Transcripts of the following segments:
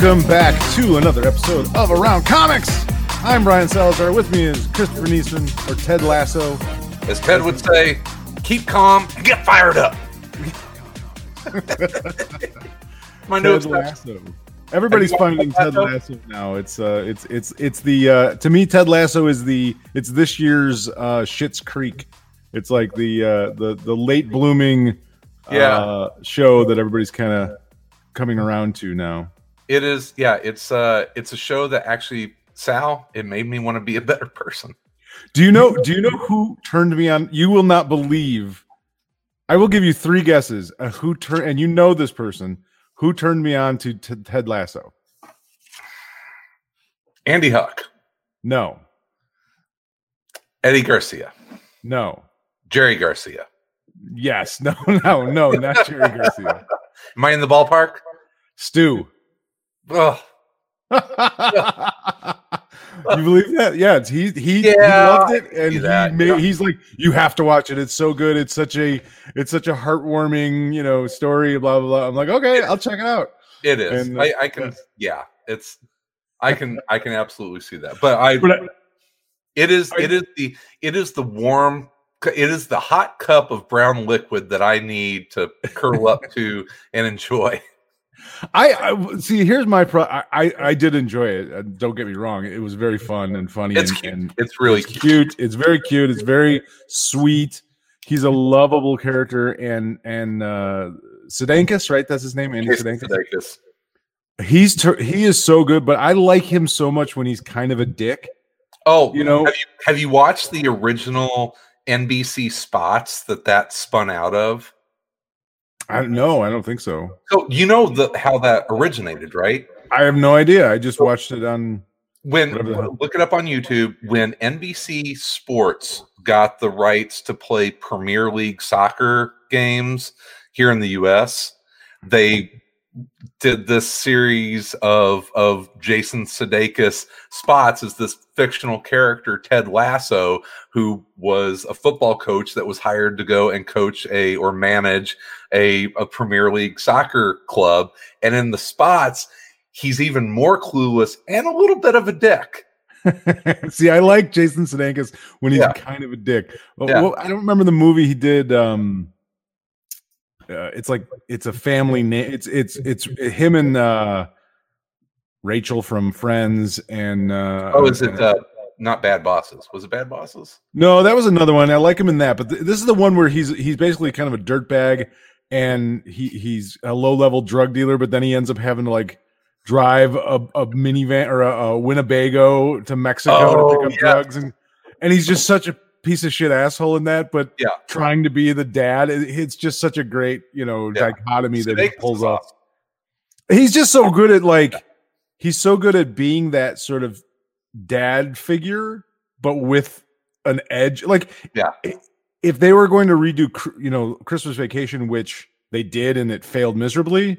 Welcome back to another episode of Around Comics. I'm Brian Salazar. With me is Christopher Neeson or Ted Lasso. As Ted would say, keep calm and get fired up. My Ted. Lasso. Everybody's finding Ted Lasso? Lasso now. It's uh, it's it's it's the uh, to me Ted Lasso is the it's this year's uh, Schitt's Creek. It's like the uh, the the late blooming Yeah. uh, show that everybody's kind of coming around to now. It is, yeah. It's uh, it's a show that actually, Sal, it made me want to be a better person. Do you know? Do you know who turned me on? You will not believe. I will give you three guesses. Uh, who turned? And you know this person who turned me on to, to Ted Lasso. Andy Huck, No, Eddie Garcia, no, Jerry Garcia. yes, no, no, no, not Jerry Garcia. Am I in the ballpark? Stu. Oh, you believe that? Yeah, it's, he he, he loved it, and he made, yeah. he's like, you have to watch it. It's so good. It's such a it's such a heartwarming you know story. Blah blah blah. I'm like, okay, I'll check it out. it is. And, uh, I, I can, yeah. It's, I can, I can absolutely see that. But I, But I, it is, I- it is the, it is the warm. It is the hot cup of brown liquid that I need to curl up to and enjoy. I, I see. Here's my pro. I, I did enjoy it. uh, Don't get me wrong. It was very fun and funny. It's and, cute. and It's really it's cute. cute. It's very cute. It's very sweet. He's a lovable character, and and uh Sudeikis, right? That's his name, Andy Sudeikis. Sudeikis. He's ter- he is so good, but I like him so much when he's kind of a dick. Oh, You know- have you have you watched the original NBC spots that that spun out of? I don't know. I don't think so. So you know the how that originated, right? I have no idea. I just watched it on. When look it up on YouTube, when NBC Sports got the rights to play Premier League soccer games here in the US, they did this series of of Jason Sudeikis spots as this fictional character Ted Lasso who was a football coach that was hired to go and coach a or manage a, a Premier League soccer club and in the spots he's even more clueless and a little bit of a dick. See, I like Jason Sudeikis when he's Yeah. kind of a dick. Well, Yeah. well, I don't remember the movie he did. Um, uh, it's like it's a family name. It's it's it's him and uh, Rachel from Friends and uh, Oh, is it uh, not Bad Bosses? Was it Bad Bosses? No, that was another one. I like him in that, but th- this is the one where he's he's basically kind of a dirtbag, and he he's a low level drug dealer, but then he ends up having to like drive a, a minivan or a, a Winnebago to Mexico Oh, to pick up yeah. drugs, and and he's just such a piece of shit asshole in that, but Yeah. trying to be the dad, it- it's just such a great you know Yeah. dichotomy that he pulls off. He's just so good at like he's so good at being that sort of dad figure, but with an edge. Like, Yeah. if they were going to redo, you know, Christmas Vacation, which they did and it failed miserably,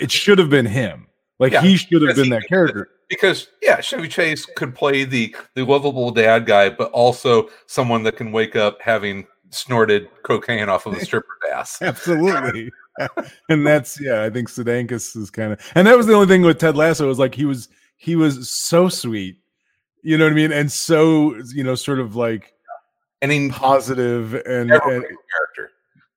it should have been him. Like Yeah, he should have been that character. Because yeah, Chevy Chase could play the the lovable dad guy, but also someone that can wake up having snorted cocaine off of a stripper's ass. Absolutely. and that's yeah, I think Sudeikis is kind of, and that was the only thing with Ted Lasso was like he was he was so sweet, you know what I mean, and so you know, sort of like And positive and, and character.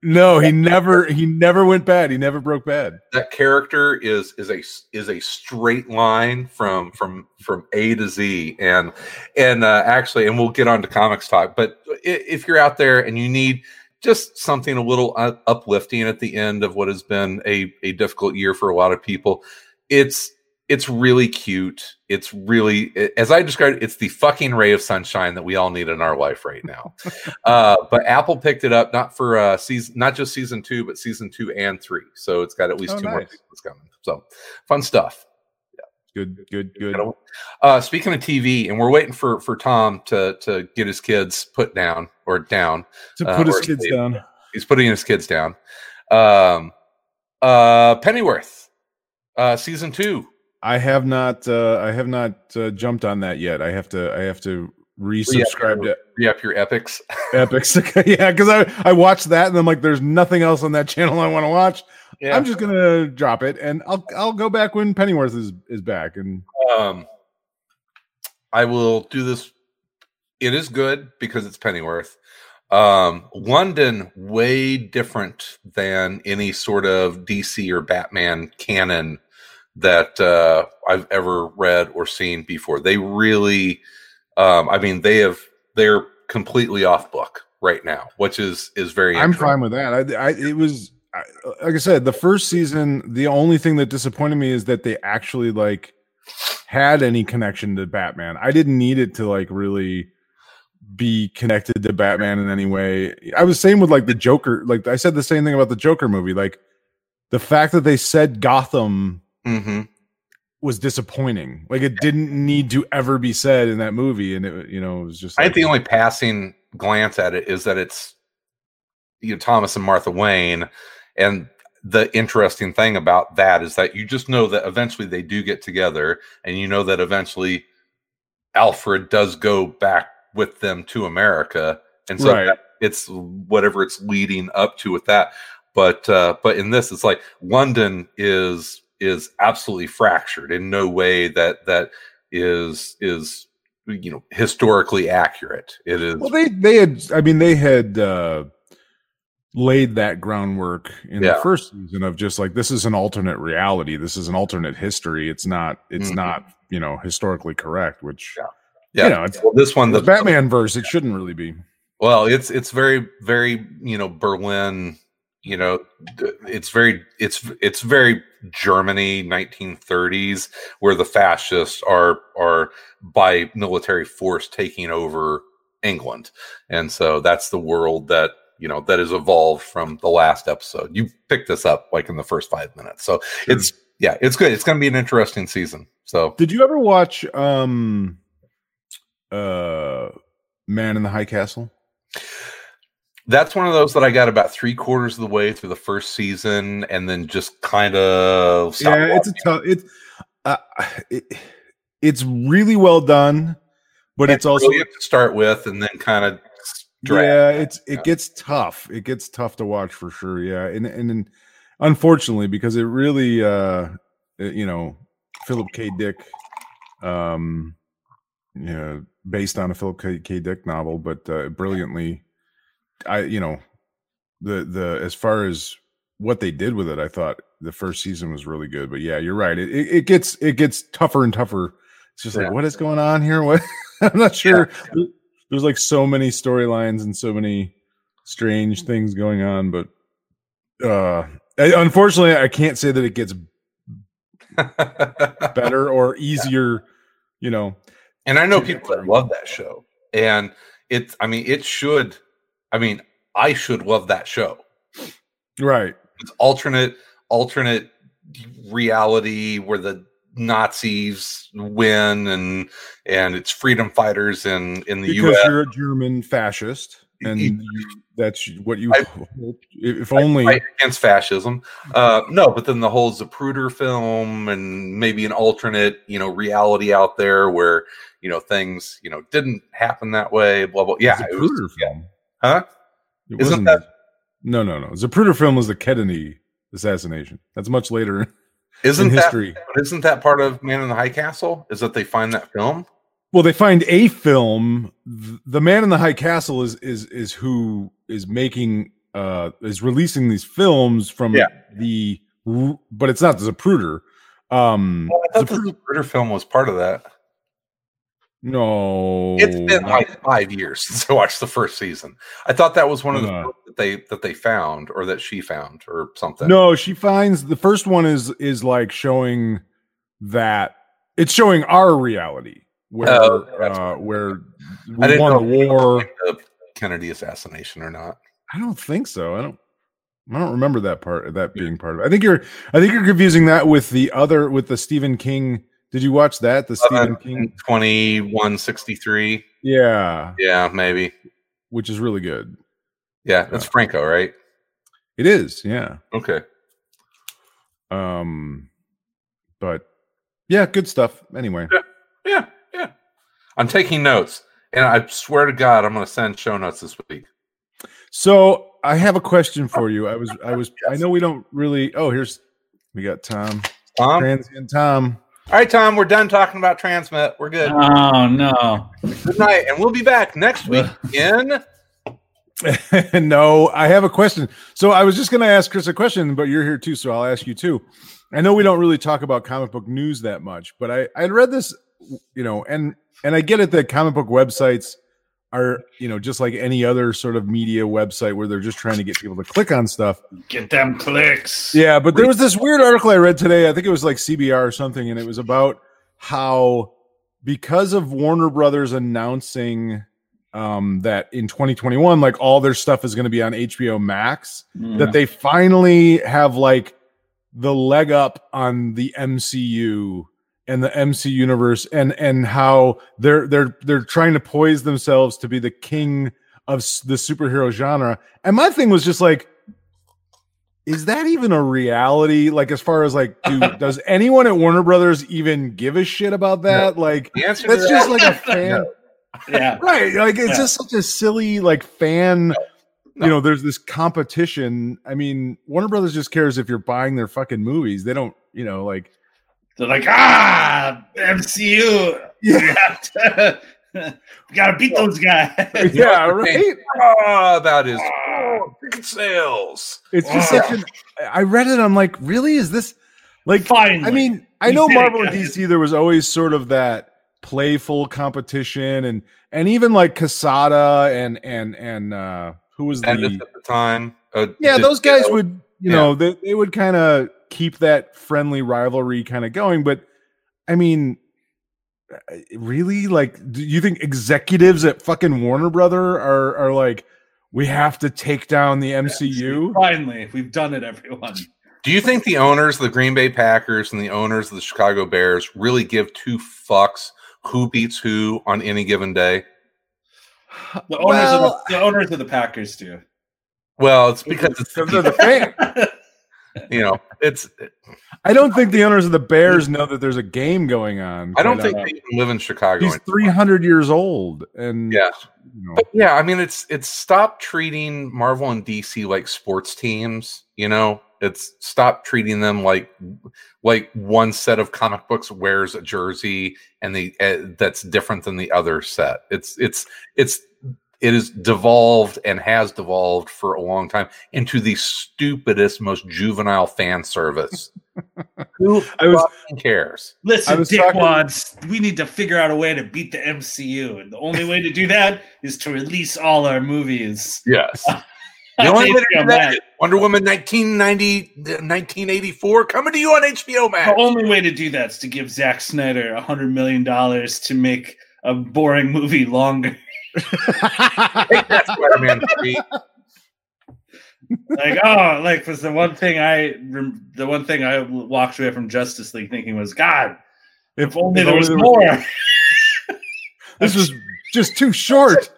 No, he never he never went bad. He never broke bad. That character is is a is a straight line from from from A to Z, and and uh, actually, and we'll get on to comics talk. But if you're out there and you need just something a little uplifting at the end of what has been a, a difficult year for a lot of people, it's it's really cute. It's really, as I described, it's the fucking ray of sunshine that we all need in our life right now. uh, but Apple picked it up not for uh, season, not just season two, but season two and three. So it's got at least Oh, two more nice. seasons coming. So fun stuff. Yeah. Good, good, good. Uh, speaking of TV, and we're waiting for for Tom to to get his kids put down or down. To Uh, put his kids down. He's putting his kids down. Um, uh, Pennyworth, uh, season two. I have not. Uh, I have not uh, jumped on that yet. I have to. I have to resubscribe to Re-up your Epix. Epix. yeah, because I I watched that and I'm like, there's nothing else on that channel I want to watch. Yeah. I'm just gonna drop it and I'll I'll go back when Pennyworth is is back. And um, I will do this. It is good because it's Pennyworth. Um, London way different than any sort of DC or Batman canon that uh, I've ever read or seen before. They really, um, I mean, they have they're completely off book right now, which is is very. I'm fine with that. I, I it was I, like I said, the first season. The only thing that disappointed me is that they actually like had any connection to Batman. I didn't need it to like really be connected to Batman in any way. I was saying with like the Joker, like I said the same thing about the Joker movie. Like the fact that they said Gotham hmm was disappointing. Like it didn't need to ever be said in that movie, and it you know it was just. I Like, think the only passing glance at it is that it's you know Thomas and Martha Wayne, and the interesting thing about that is that you just know that eventually they do get together, and you know that eventually Alfred does go back with them to America, and so Right. that- it's whatever it's leading up to with that. But uh, but in this, it's like London is is absolutely fractured in no way that that is is you know historically accurate. It is Well, they they had. I mean, they had uh, laid that groundwork in Yeah. the first season of just like this is an alternate reality. This is an alternate history. It's not. It's Mhm. not. You know, historically correct. Which Yeah. yeah. you know, it's, well, this one the the Batman verse. It shouldn't really be. Well, it's it's very very you know Berlin. You know, it's very it's it's very Germany 1930s where the fascists are are by military force taking over England, and so that's the world that you know that has evolved from the last episode. You picked this up like in the first five minutes, so it's yeah, it's good. It's going to be an interesting season. So Did you ever watch um, uh, Man in the High Castle? That's one of those that I got about three quarters of the way through the first season, and then just kind of yeah, it's a tough. It's uh, it, it's really well done, but it's also to start with, and then kind of yeah it's it Yeah. gets tough it gets tough to watch for sure yeah and and, and unfortunately because it really uh it- you know philip k dick um yeah based on a philip k, K. dick novel but uh brilliantly i you know the the as far as what they did with it i thought the first season was really good but yeah you're right it, it, gets it gets tougher and tougher it's just Yeah. like what is going on here what i'm not sure there's like so many storylines and so many strange things going on but uh I- unfortunately i can't say that it gets better or easier you know and I know people that love that show, and it's. I mean, it should. I mean, I should love that show. right It's alternate, alternate reality where the Nazis win, and and it's freedom fighters in in the U.S. because U.S. you're a german fascist and You- that's what you I- hope if only against fascism. Uh, no, but then the whole Zapruder film and maybe an alternate, you know, reality out there where you know things, you know, didn't happen that way. Blah blah. Yeah, it was- Zapruder yeah. film huh? It Isn't that- the- no no no Zapruder film was the Kennedy assassination that's much later Isn't in that history isn't that part of Man in the High Castle? Is that they find that film? Well, they find a film. The Man in the High Castle is is is who is making uh is releasing these films from Yeah. the but it's not the Zapruder. Um Well, I thought the Zapruder- Zapruder film was part of that. No It's been like five years since I watched the first season. I thought that was one of the Uh. films that they that they found or that she found or something. No, she finds the first one is is like showing that it's showing our reality where Oh, uh, where I we didn't won know the war. the Kennedy assassination or not. I don't think so. I don't. I don't remember that part. That being part of it. I think you're. I think you're confusing that with the other with the Stephen King. Did you watch that? The Stephen King. Twenty one sixty three. Yeah, Yeah, maybe. which is really good. Yeah, that's Franco, right? It is. Yeah. Okay. Um. But yeah, good stuff. Anyway. Yeah, yeah. I'm taking notes, and I swear to God, I'm going to send show notes this week. So I have a question for you. I was. I was. I know we don't really. Oh, here's. We got Tom. Tom. Transient Tom. All right, Tom. We're done talking about Transmet. We're good. Oh no! Good night, and we'll be back next week in. no, I have a question. So I was just going to ask Chris a question, but you're here too, so I'll ask you too. I know we don't really talk about comic book news that much, but I I read this, you know, and and I get it that comic book websites are, you know, just like any other sort of media website where they're just trying to get people to click on stuff. Get them clicks. Yeah, but there was this weird article I read today. I think it was like CBR or something, and it was about how because of Warner Brothers announcing um, that in 2021, like all their stuff is going to be on HBO Max, Mm. that they finally have like the leg up on the MCU and the MC universe, and and how they're they're they're trying to poise themselves to be the king of the superhero genre. And my thing was just like, is that even a reality? Like, as far as like, do, does anyone at Warner Brothers even give a shit about that? Like, that's to just that- like a fan, yeah. right? Like, it's Yeah. just such a silly like fan. No. You know, there's this competition. I mean, Warner Brothers just cares if you're buying their fucking movies. They don't, you know, like They're like, ah, MCU. Yeah. We have to- we gotta beat those guys. yeah, right. Oh, that is oh, ticket sales. It's just Oh. such an. I read it. I'm like, really? Is this like? Finally. I mean, I We know did it, Marvel and. DC. There was always sort of that playful competition, and and even like Quesada and and and uh who was And the at the time, uh, yeah did- those guys you know, would you Yeah. know they they would kind of keep that friendly rivalry kind of going, but I mean. uh, Really, like, do you think executives at fucking Warner Brother are are like, we have to take down the MCU? Finally, we've done it, everyone. Do you think the owners, of the Green Bay Packers, and the owners of the Chicago Bears, really give two fucks who beats who on any given day? The owners Well- of the, the owners of the Packers do. Well, it's because it's Because they're the fan. you know it's. I don't think the owners of the Bears know that there's a game going on. I don't think they live in Chicago. he's anymore. 300 years old, and Yeah. you know, But yeah, I mean, it's it's stop treating Marvel and DC like sports teams. You know, it's stop treating them like like one set of comic books wears a jersey and the uh, that's different than the other set. It's it's it's it is devolved and has devolved for a long time into the stupidest, most juvenile fan service. Who I was- cares? Listen, was dickwads, talking- we need to figure out a way to beat the MCU. And the only way to do that is to release all our movies. Yes. The only way to do HBO that Max. is Wonder Woman 1990, 1984 coming to you on HBO Max. The only way to do that is to give Zack Snyder a hundred million dollars to make a boring movie longer. Take that Spider-Man 3. like, oh, like was the one thing I rem- the one thing I walked away from Justice League thinking was, God, if only if there was only more. this was just too short.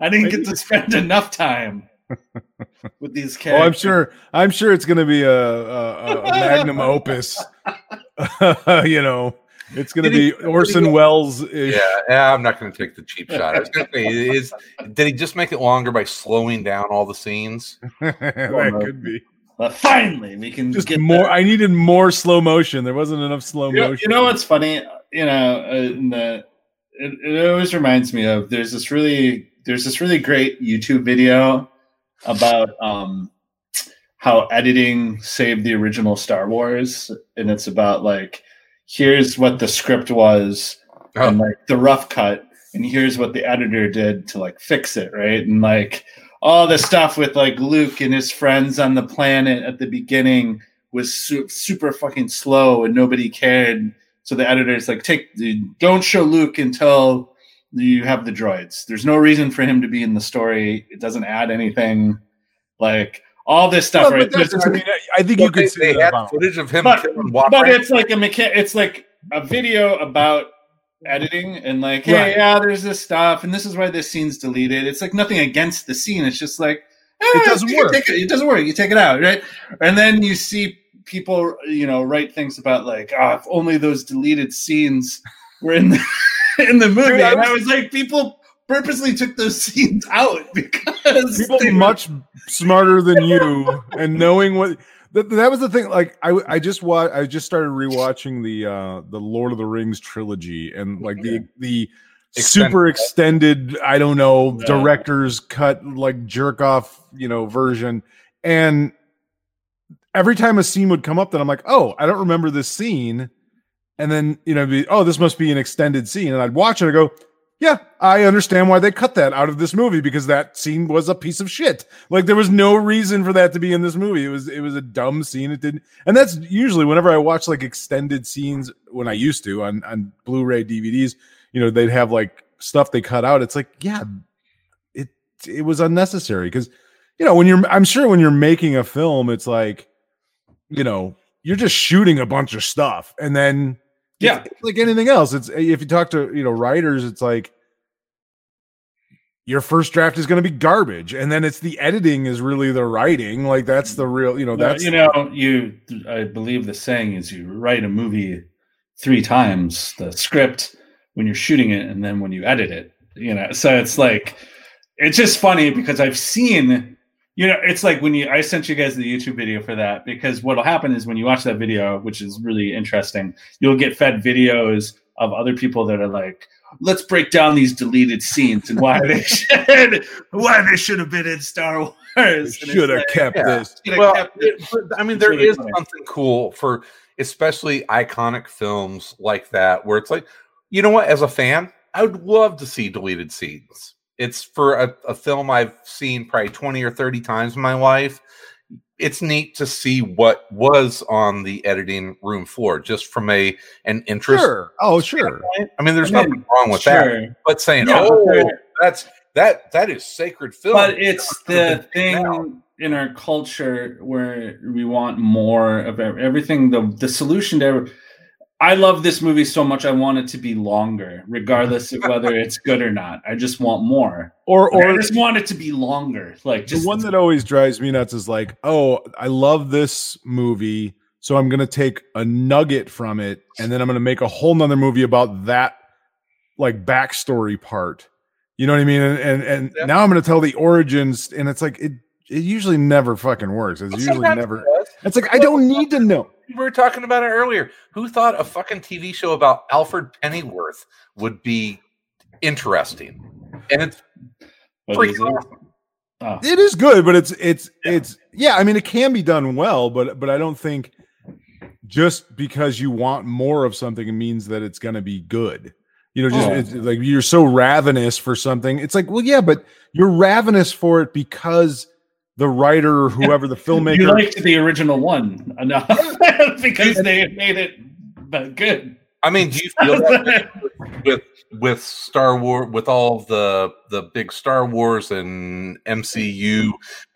I didn't get to spend enough time with these oh, Well, characters. I'm sure. I'm sure it's going to be a, a, a magnum opus. you know, it's going to Did he- be Orson Welles. Yeah, yeah, I'm not going to take the cheap shot. I was going to say, is did he just make it longer by slowing down all the scenes? that could be But finally, we can just get more. that. I needed more slow motion. There wasn't enough slow You know, motion. you know what's funny? You know, uh, in the it, it always reminds me of there's this really there's this really great YouTube video about um how editing saved the original Star Wars, and it's about like here's what the script was Oh. and like the rough cut, and here's what the editor did to like fix it, right? And like all the stuff with like Luke and his friends on the planet at the beginning was su- super fucking slow and nobody cared. So the editor's like, take don't show Luke until you have the droids. There's no reason for him to be in the story. It doesn't add anything. Like all this stuff, Well, right? but I mean, I think you Well, they, could say they that had footage of him But- killing but it's like a mecha- it's like a video about editing and like hey Right. yeah there's this stuff and this is why this scene's deleted. It's like nothing against the scene. It's just like eh, It doesn't work. take it, it doesn't work. You take it out right? And then you see people you know write things about like oh if only those deleted scenes were in the in the movie. Dude, I and i was- was like people purposely took those scenes out because people they- much smarter than you and knowing what that, that was the thing like i i just wa- i just started rewatching the uh the lord of the rings trilogy and like the the Extended. super extended i don't know Yeah. director's cut like jerk off you know version and every time a scene would come up that i'm like oh i don't remember this scene and then you know be, oh this must be an extended scene and i'd watch it and i go yeah, I understand why they cut that out of this movie because that scene was a piece of shit. Like there was no reason for that to be in this movie. It was it was a dumb scene. It didn't, and that's usually whenever I watch like extended scenes when I used to on on Blu-ray DVDs. You know, they'd have like stuff they cut out. It's like, yeah, it it was unnecessary because you know when you're I'm sure when you're making a film, it's like you know you're just shooting a bunch of stuff and then yeah it's like anything else it's if you talk to you know writers it's like your first draft is going to be garbage and then it's the editing is really the writing like that's the real you know that's you know you i believe the saying is you write a movie three times the script when you're shooting it and then when you edit it you know? So it's like it's just funny because i've seen you know it's like when you i sent you guys the youtube video for that because what'll happen is when you watch that video which is really interesting you'll get fed videos of other people that are like let's break down these deleted scenes and why they should why they should have been in star wars should have like, kept yeah. this well, kept it. it- I mean, It's there really is funny. something cool for especially iconic films like that, where it's like, you know what? As a fan, I would love to see deleted scenes. It's for a, a film I've seen probably 20 or 30 times in my life. It's neat to see what was on the editing room floor just from a an interest. sure oh sure I mean, there's I mean, nothing wrong with that. But saying, Yeah, oh, but- that's that that is sacred film. but it's the Now. thing in our culture where we want more of everything the the solution to every- I love this movie so much I want it to be longer regardless of whether it's good or not. I just want more. Or or I just want it to be longer like the one that always drives me nuts is like oh i love this movie so i'm going to take a nugget from it and then i'm going to make a whole nother movie about that like backstory part. You know what i mean? And and, and Yeah. now i'm going to tell the origins and it's like it it usually never fucking works it's usually never it it's like i don't need to know We were talking about it earlier. Who thought a fucking TV show about Alfred Pennyworth would be interesting? And it's What freaking is it? awesome. Oh. it is good but it's it's Yeah. it's yeah i mean it can be done well but but i don't think just because you want more of something it means that it's going to be good you know just Oh. it's like you're so ravenous for something it's like well yeah but you're ravenous for it because the writer or whoever the filmmaker. you filmmaker liked the original one enough because they made it good I mean, do you feel that with with Star Wars with all the the big Star Wars and MCU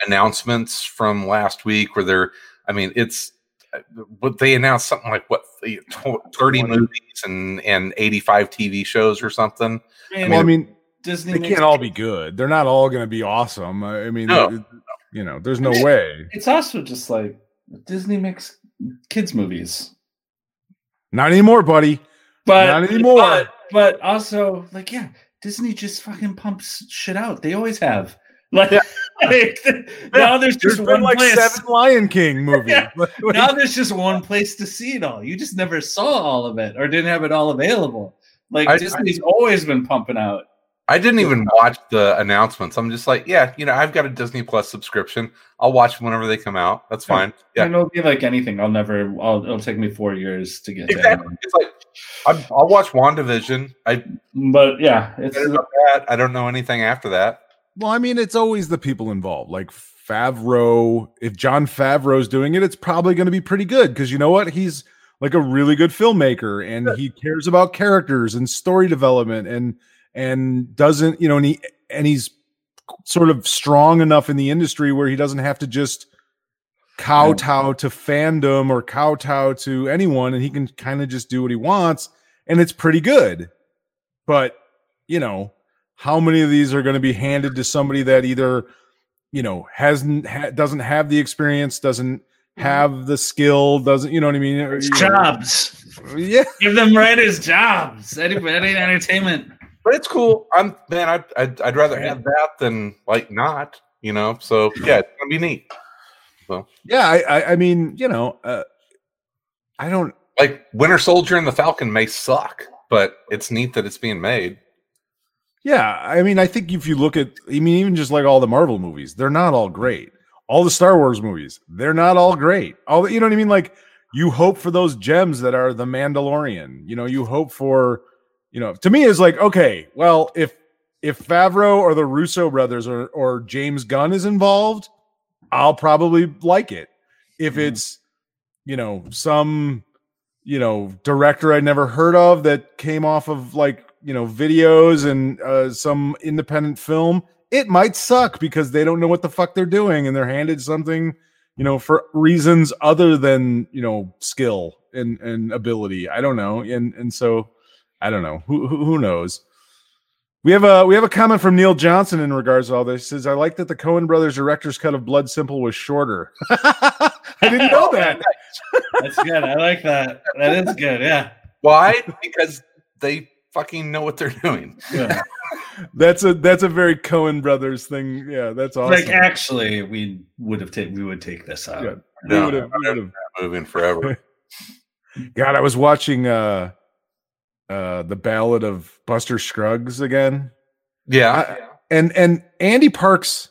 announcements from last week where they're I mean, it's but they announced something like what 30 movies and and 85 TV shows or something. Man, well i mean Disney they can't all be good they're not all going to be awesome i I mean No. You know there's no way it's also just like Disney makes kids movies, not anymore buddy but Not anymore. But, but also, like, yeah, Disney just fucking pumps shit out. They always have. Like, Yeah. like, now there's just one like place. seven lion king movies Yeah. Now there's just one place to see it all. You just never saw all of it or didn't have it all available. Like I- Disney's always been pumping out. I didn't even watch the announcements. I'm just like, yeah, you know, I've got a Disney Plus subscription. I'll watch them whenever they come out. That's fine. Yeah. Yeah. And it'll be like anything. I'll never. I'll, it'll take me four years to get to Exactly. It's like I'm, I'll watch WandaVision. I. But yeah, it's that. I don't know anything after that. Well, I mean, it's always the people involved. Like Favreau, if Jon Favreau's doing it, it's probably going to be pretty good because you know what? He's like a really good filmmaker and he cares about characters and story development and and doesn't, you know, and he and he's sort of strong enough in the industry where he doesn't have to just kowtow to fandom or kowtow to anyone and he can kind of just do what he wants and it's pretty good. But, you know, how many of these are going to be handed to somebody that either you know hasn't ha- doesn't have the experience doesn't have the skill doesn't you know what i mean Or, It's know, jobs. yeah Give them writers jobs. Any, any entertainment. But it's cool. I'm man. I'd, I'd I'd rather have that than like not. You know. So yeah, it's gonna be neat. So yeah i i, I mean you know uh, i don't Like Winter Soldier and the Falcon may suck, but it's neat that it's being made. yeah i mean i think if you look at i mean even just like all the marvel movies they're not all great all the star wars movies they're not all great all the, you know what i mean like you hope for those gems that are the mandalorian you know you hope for you know to me is like okay well if if favreau or the russo brothers or or james gunn is involved i'll probably like it. If Mhm. it's you know some you know director i'd never heard of that came off of like you know videos and uh, some independent film it might suck because they don't know what the fuck they're doing and they're handed something you know for reasons other than you know skill and and ability. I don't know. And and so i don't know who who, who knows we have a we have a comment from Neil Johnson in regards to all this. He says I like that the Coen brothers director's cut of Blood Simple was shorter. I didn't know that. That's good. I like that. That is good. Yeah. Why? because they fucking know what they're doing. yeah. That's a that's a very Coen brothers thing. Yeah, that's awesome. Like actually, we would have taken. We would take this out. Yeah. We No, would've- we would've- moving forever. God, I was watching uh uh the Ballad of Buster Scruggs again. Yeah. And and Andy Parks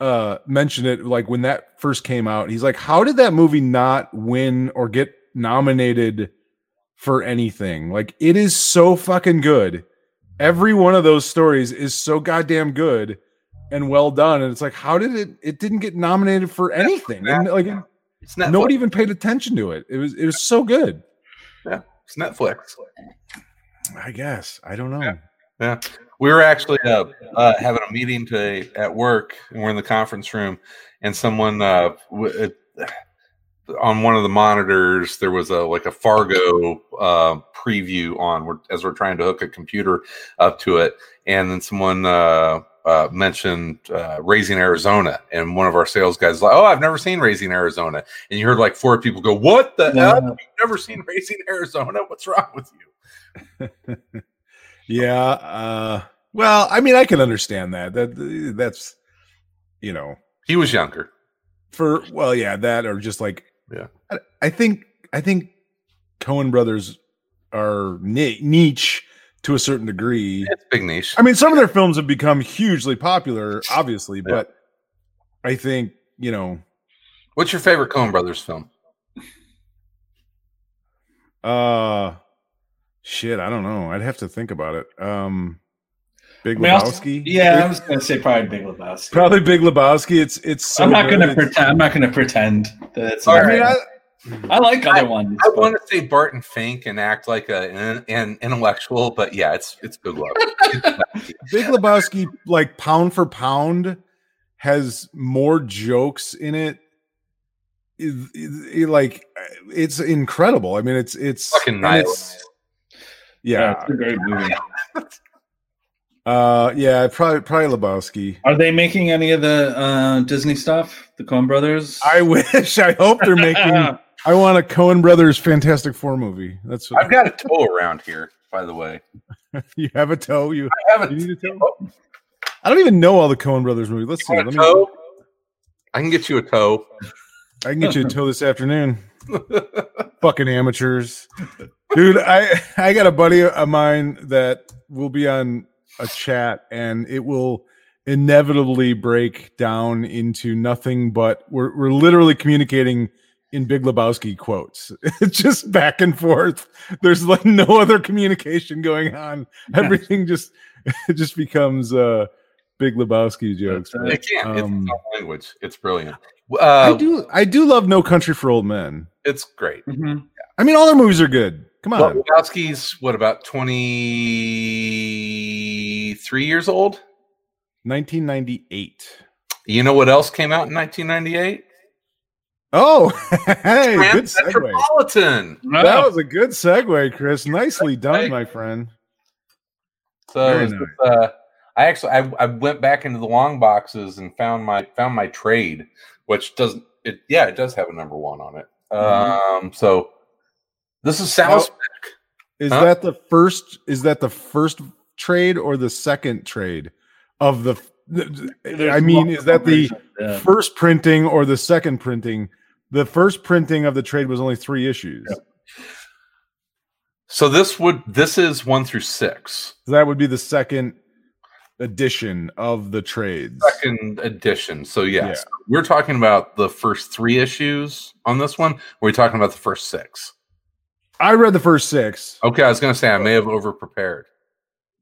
uh mentioned it like when that first came out. He's like, How did that movie not win or get nominated for anything? Like it is so fucking good. Every one of those stories is so goddamn good and well done. And it's like, how did it it didn't get nominated for anything? And like It's Netflix. nobody even paid attention to it. It was it was so good. It's Netflix. I guess. I don't know. Yeah. We were actually uh, uh, having a meeting today at work, and we're in the conference room, and someone uh, w- uh, on one of the monitors there was a like a Fargo uh, preview on we're, as we're trying to hook a computer up to it, and then someone uh, uh, mentioned uh, Raising Arizona, and one of our sales guys like, "Oh, I've never seen Raising Arizona," and you heard like four people go, "What the Yeah. hell? You've never seen Raising Arizona? What's wrong with you?" Yeah. Uh well, I mean, I can understand that. That that's you know, He was younger. for well, yeah, that or just like Yeah. I, I think I think Coen brothers are niche to a certain degree. It's big niche. I mean, some of their films have become hugely popular, obviously, Yeah. but I think you know, What's your favorite Coen Brothers film? uh, shit, I don't know. I'd have to think about it. Um, Big I mean, I'll- Lebowski, Yeah, I was gonna say probably Big Lebowski. probably Big Lebowski. It's it's. So I'm not good. gonna It's- pretend. I'm not gonna pretend that it's. All I not- mean, I, I like other ones. I but- want to say Barton Fink and act like a, an, an intellectual, but yeah, it's it's Big Love. Big Lebowski, like pound for pound, has more jokes in it. It- it- like it's incredible. I mean, it's it's Fucking and nihilist. it's- yeah, Yeah, it's a great movie. uh, yeah, probably probably Lebowski. Are they making any of the uh, Disney stuff? The Coen Brothers. I wish. I hope they're making. I want a Coen Brothers Fantastic Four movie. That's what I've got a toe around here, by the way. you have a toe. You, I have a, you need a toe. I don't even know all the Coen Brothers movies. Let's see. Let a me. toe? I can get you a toe. I can get you a toe this afternoon. Fucking amateurs, dude. I I got a buddy of mine that will be on a chat, and it will inevitably break down into nothing but we're we're literally communicating in Big Lebowski quotes. It's just back and forth. There's like no other communication going on. Everything just it just becomes uh Big Lebowski jokes. But, It can't. It's um, its language. It's brilliant. I Uh, do. I do love No Country for Old Men. it's great. Mhm. I mean, all their movies are good. Come on. Well, Lebowski's what about twenty three years old? 1998. You know what else came out in nineteen ninety eight? Oh, hey, good segue. Metropolitan. That was a good segue, Chris. Nicely done, my friend. So Very it's, nice. uh, I actually I, I went back into the long boxes and found my found my trade, which doesn't it yeah it does have a number one on it. Mm-hmm. Um, so this is Sal's Now- Is Huh? that the first? Is that the first trade or the second trade of the? I mean, is that the Yeah. first printing or the second printing? The first printing of the trade was only three issues. So this would this is one through six. That would be the second edition of the trades. Second edition. So yes, we're talking about the first three issues on this one. We're talking about the first six. I read the first six. Okay, I was gonna say I may have over prepared.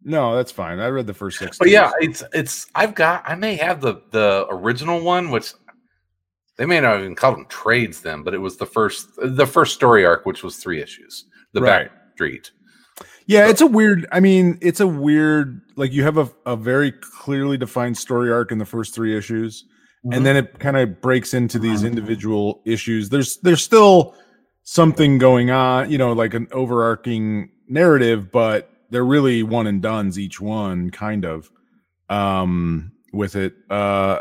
No, that's fine. I read the first six. But yeah, it's it's I've got I may have the the original one, which they may not even call them trades then, but it was the first the first story arc, which was three issues. The Right. back street. Yeah, it's a weird. I mean, it's a weird. Like you have a, a very clearly defined story arc in the first three issues, Mm-hmm. and then it kind of breaks into these individual issues. There's there's still something going on, you know, like an overarching narrative, but they're really one and done's each one, kind of. Um, with it. Uh,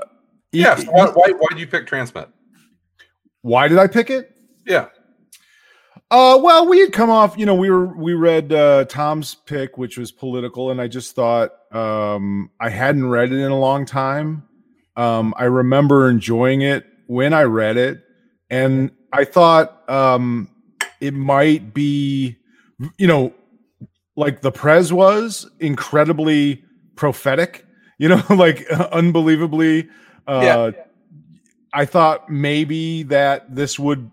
Yeah. So why, why why did you pick Transmet? why did I pick it? Yeah. Uh, well, we had come off, you know, we were we read uh, Tom's pick, which was political, and I just thought um, I hadn't read it in a long time. Um, I remember enjoying it when I read it, and I thought um, it might be, you know, like the Prez was incredibly prophetic, you know, like unbelievably. Uh, Yeah. I thought maybe that this would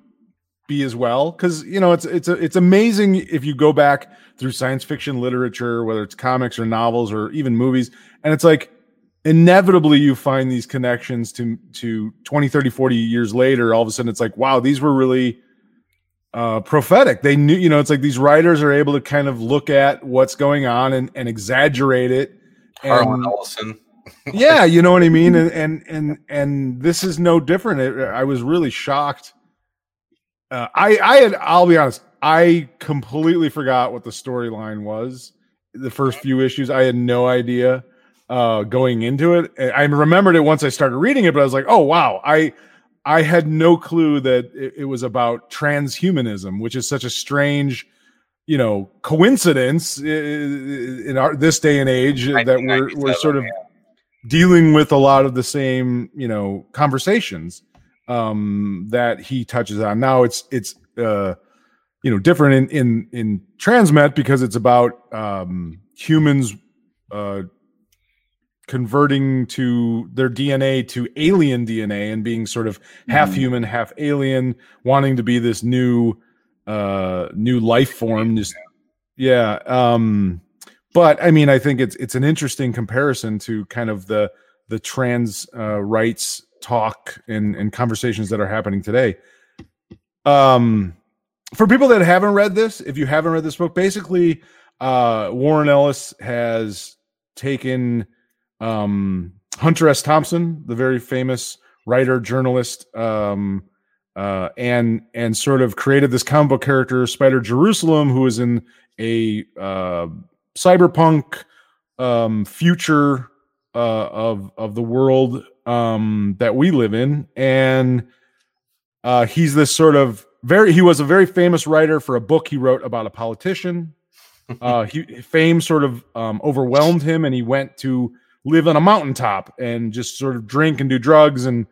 be as well because you know it's it's a, it's amazing if you go back through science fiction literature whether it's comics or novels or even movies and it's like inevitably you find these connections to to 20 30 40 years later all of a sudden it's like wow these were really uh prophetic they knew you know it's like these writers are able to kind of look at what's going on and, and exaggerate it Harlan and- Ellison. Yeah you know what i mean? And and and, and this is no different. It- i was really shocked. Uh, i i had i'll be honest i completely forgot what the storyline was the first few issues. I had no idea uh going into it. I remembered it once i started reading it but i was like oh wow. I i had no clue that it, it was about transhumanism which is such a strange you know coincidence i- in our this day and age that we're we're sort of dealing with a lot of the same you know conversations um that he touches on now it's it's uh you know different in in in transmet because it's about um humans uh converting to their dna to alien dna and being sort of half Mhm. human half alien wanting to be this new uh new life form just yeah um but i mean i think it's it's an interesting comparison to kind of the the trans uh, rights talk and and conversations that are happening today. Um for people that haven't read this if you haven't read this book basically uh warren ellis has taken um hunter s. Thompson the very famous writer journalist um uh and and sort of created this comic book character spider jerusalem who is in a uh cyberpunk um future uh of of the world um that we live in. And uh he's this sort of very he was a very famous writer for a book he wrote about a politician. Uh he fame sort of um overwhelmed him and he went to live on a mountaintop and just sort of drink and do drugs and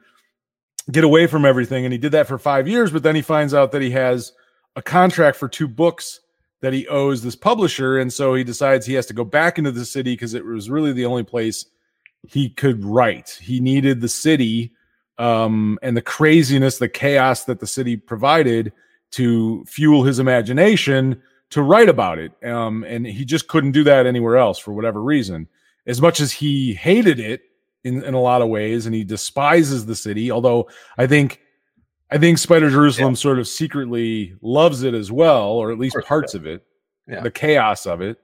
get away from everything. And he did that for 5 years but then he finds out that he has a contract for two books that he owes this publisher and so he decides he has to go back into the city because it was really the only place he could write he needed the city um, and the craziness the chaos that the city provided to fuel his imagination to write about it um, and he just couldn't do that anywhere else for whatever reason as much as he hated it in, in a lot of ways, and he despises the city. Although I think I think Spider Jerusalem sort of secretly loves it as well, or at least he parts does. of it, Yeah. the chaos of it.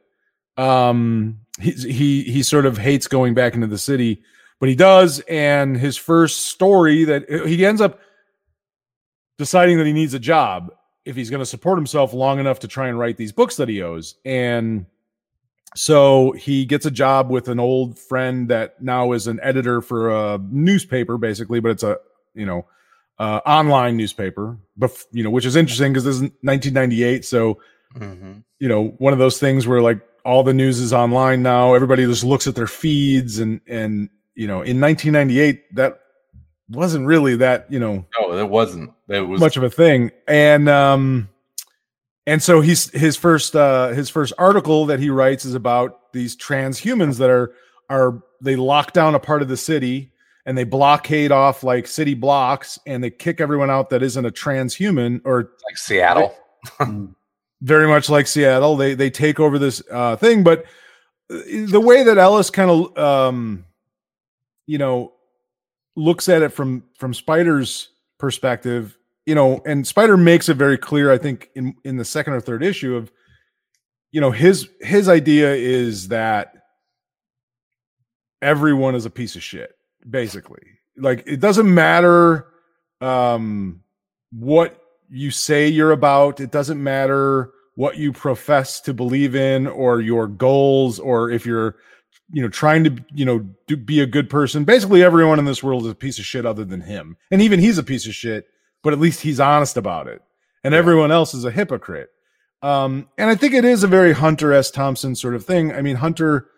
Um, he he he sort of hates going back into the city, but he does. And his first story that he ends up deciding that he needs a job if he's going to support himself long enough to try and write these books that he owes. And so he gets a job with an old friend that now is an editor for a newspaper, basically, but it's a you know uh, online newspaper. But you know, which is interesting because this is 1998, so Mhm. you know one of those things where like all the news is online now. Everybody just looks at their feeds, and and you know, in 1998, that wasn't really that you know No, it wasn't. It was much of a thing and um and so he's his first uh his first article that he writes is about these transhumans that are are they lock down a part of the city and they blockade off like city blocks and they kick everyone out that isn't a transhuman or like Seattle. very much like Seattle. They they take over this uh, thing, but uh, the way that Ellis kind of um, you know looks at it from from Spider's perspective, you know, and Spider makes it very clear. I think in in the second or third issue of you know his his idea is that everyone is a piece of shit basically. Like it doesn't matter um what you say you're about. It doesn't matter what you profess to believe in or your goals or if you're you know trying to you know do, be a good person. Basically everyone in this world is a piece of shit other than him. And even he's a piece of shit but at least he's honest about it. And everyone else is a hypocrite. Um and i think it is a very hunter s. Thompson sort of thing. I mean hunter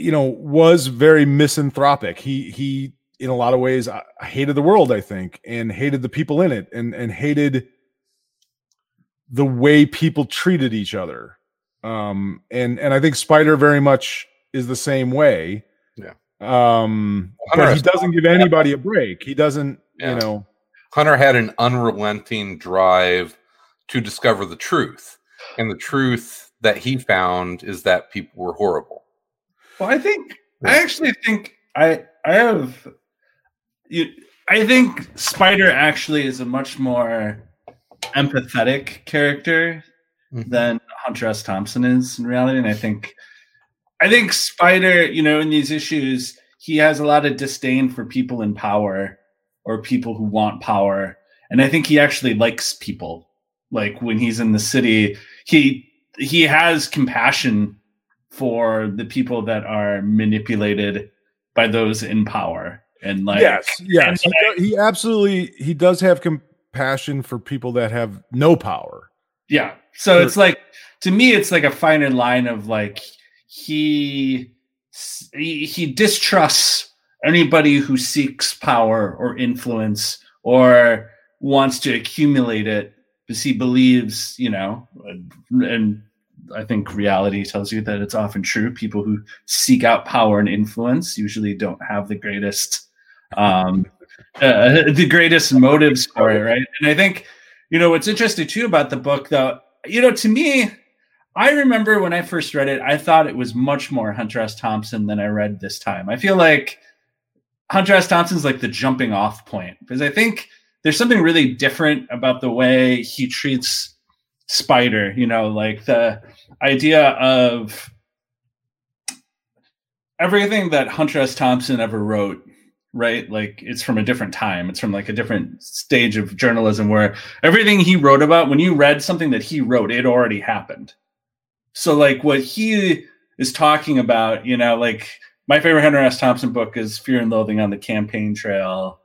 you know was very misanthropic he he in a lot of ways hated the world i think and hated the people in it and and hated the way people treated each other um and and i think spider very much is the same way Yeah. um Hunter but he doesn't give anybody a break he doesn't Yeah. you know Hunter had an unrelenting drive to discover the truth. And the truth that he found is that people were horrible. Well, I think I actually think I I have you. I think Spider actually is a much more empathetic character mm-hmm. than Hunter S. Thompson is in reality, and I think I think Spider, you know, in these issues, he has a lot of disdain for people in power or people who want power, and I think he actually likes people. Like when he's in the city, he he has compassion for the people that are manipulated by those in power and like yes yes. he, do- he absolutely he does have compassion for people that have no power. Yeah. So it's like to me it's like a finer line of like he he, he distrusts anybody who seeks power or influence or wants to accumulate it because he believes you know and i think reality tells you that it's often true. People who seek out power and influence usually don't have the greatest um uh, the greatest motives for it right? And i think you know what's interesting too about the book though you know to me i remember when i first read it i thought it was much more hunter s. Thompson than i read this time. I feel like hunter s. Thompson's like the jumping off point because i think there's something really different about the way he treats spider you know like the idea of everything that hunter s. Thompson ever wrote right? Like it's from a different time. It's from like a different stage of journalism where everything he wrote about when you read something that he wrote it already happened. So like what he is talking about you know like my favorite hunter s. Thompson book is fear and loathing on the campaign trail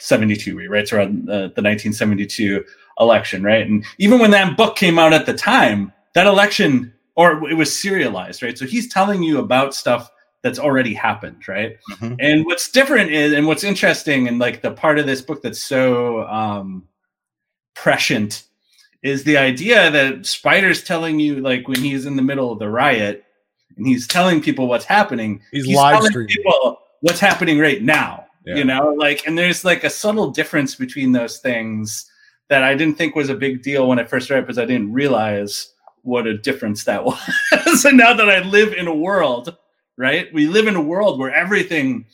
72 he writes around uh, the, the 1972 election right and even when that book came out at the time that election or it was serialized right so he's telling you about stuff that's already happened right Mhm. and what's different is and what's interesting and like the part of this book that's so um prescient is the idea that spider's telling you like when he's in the middle of the riot and he's telling people what's happening He's live telling streaming. people what's happening right now Yeah. you know like and there's like a subtle difference between those things that i didn't think was a big deal when i first read it because i didn't realize what a difference that was and now that i live in a world right? We live in a world where everything,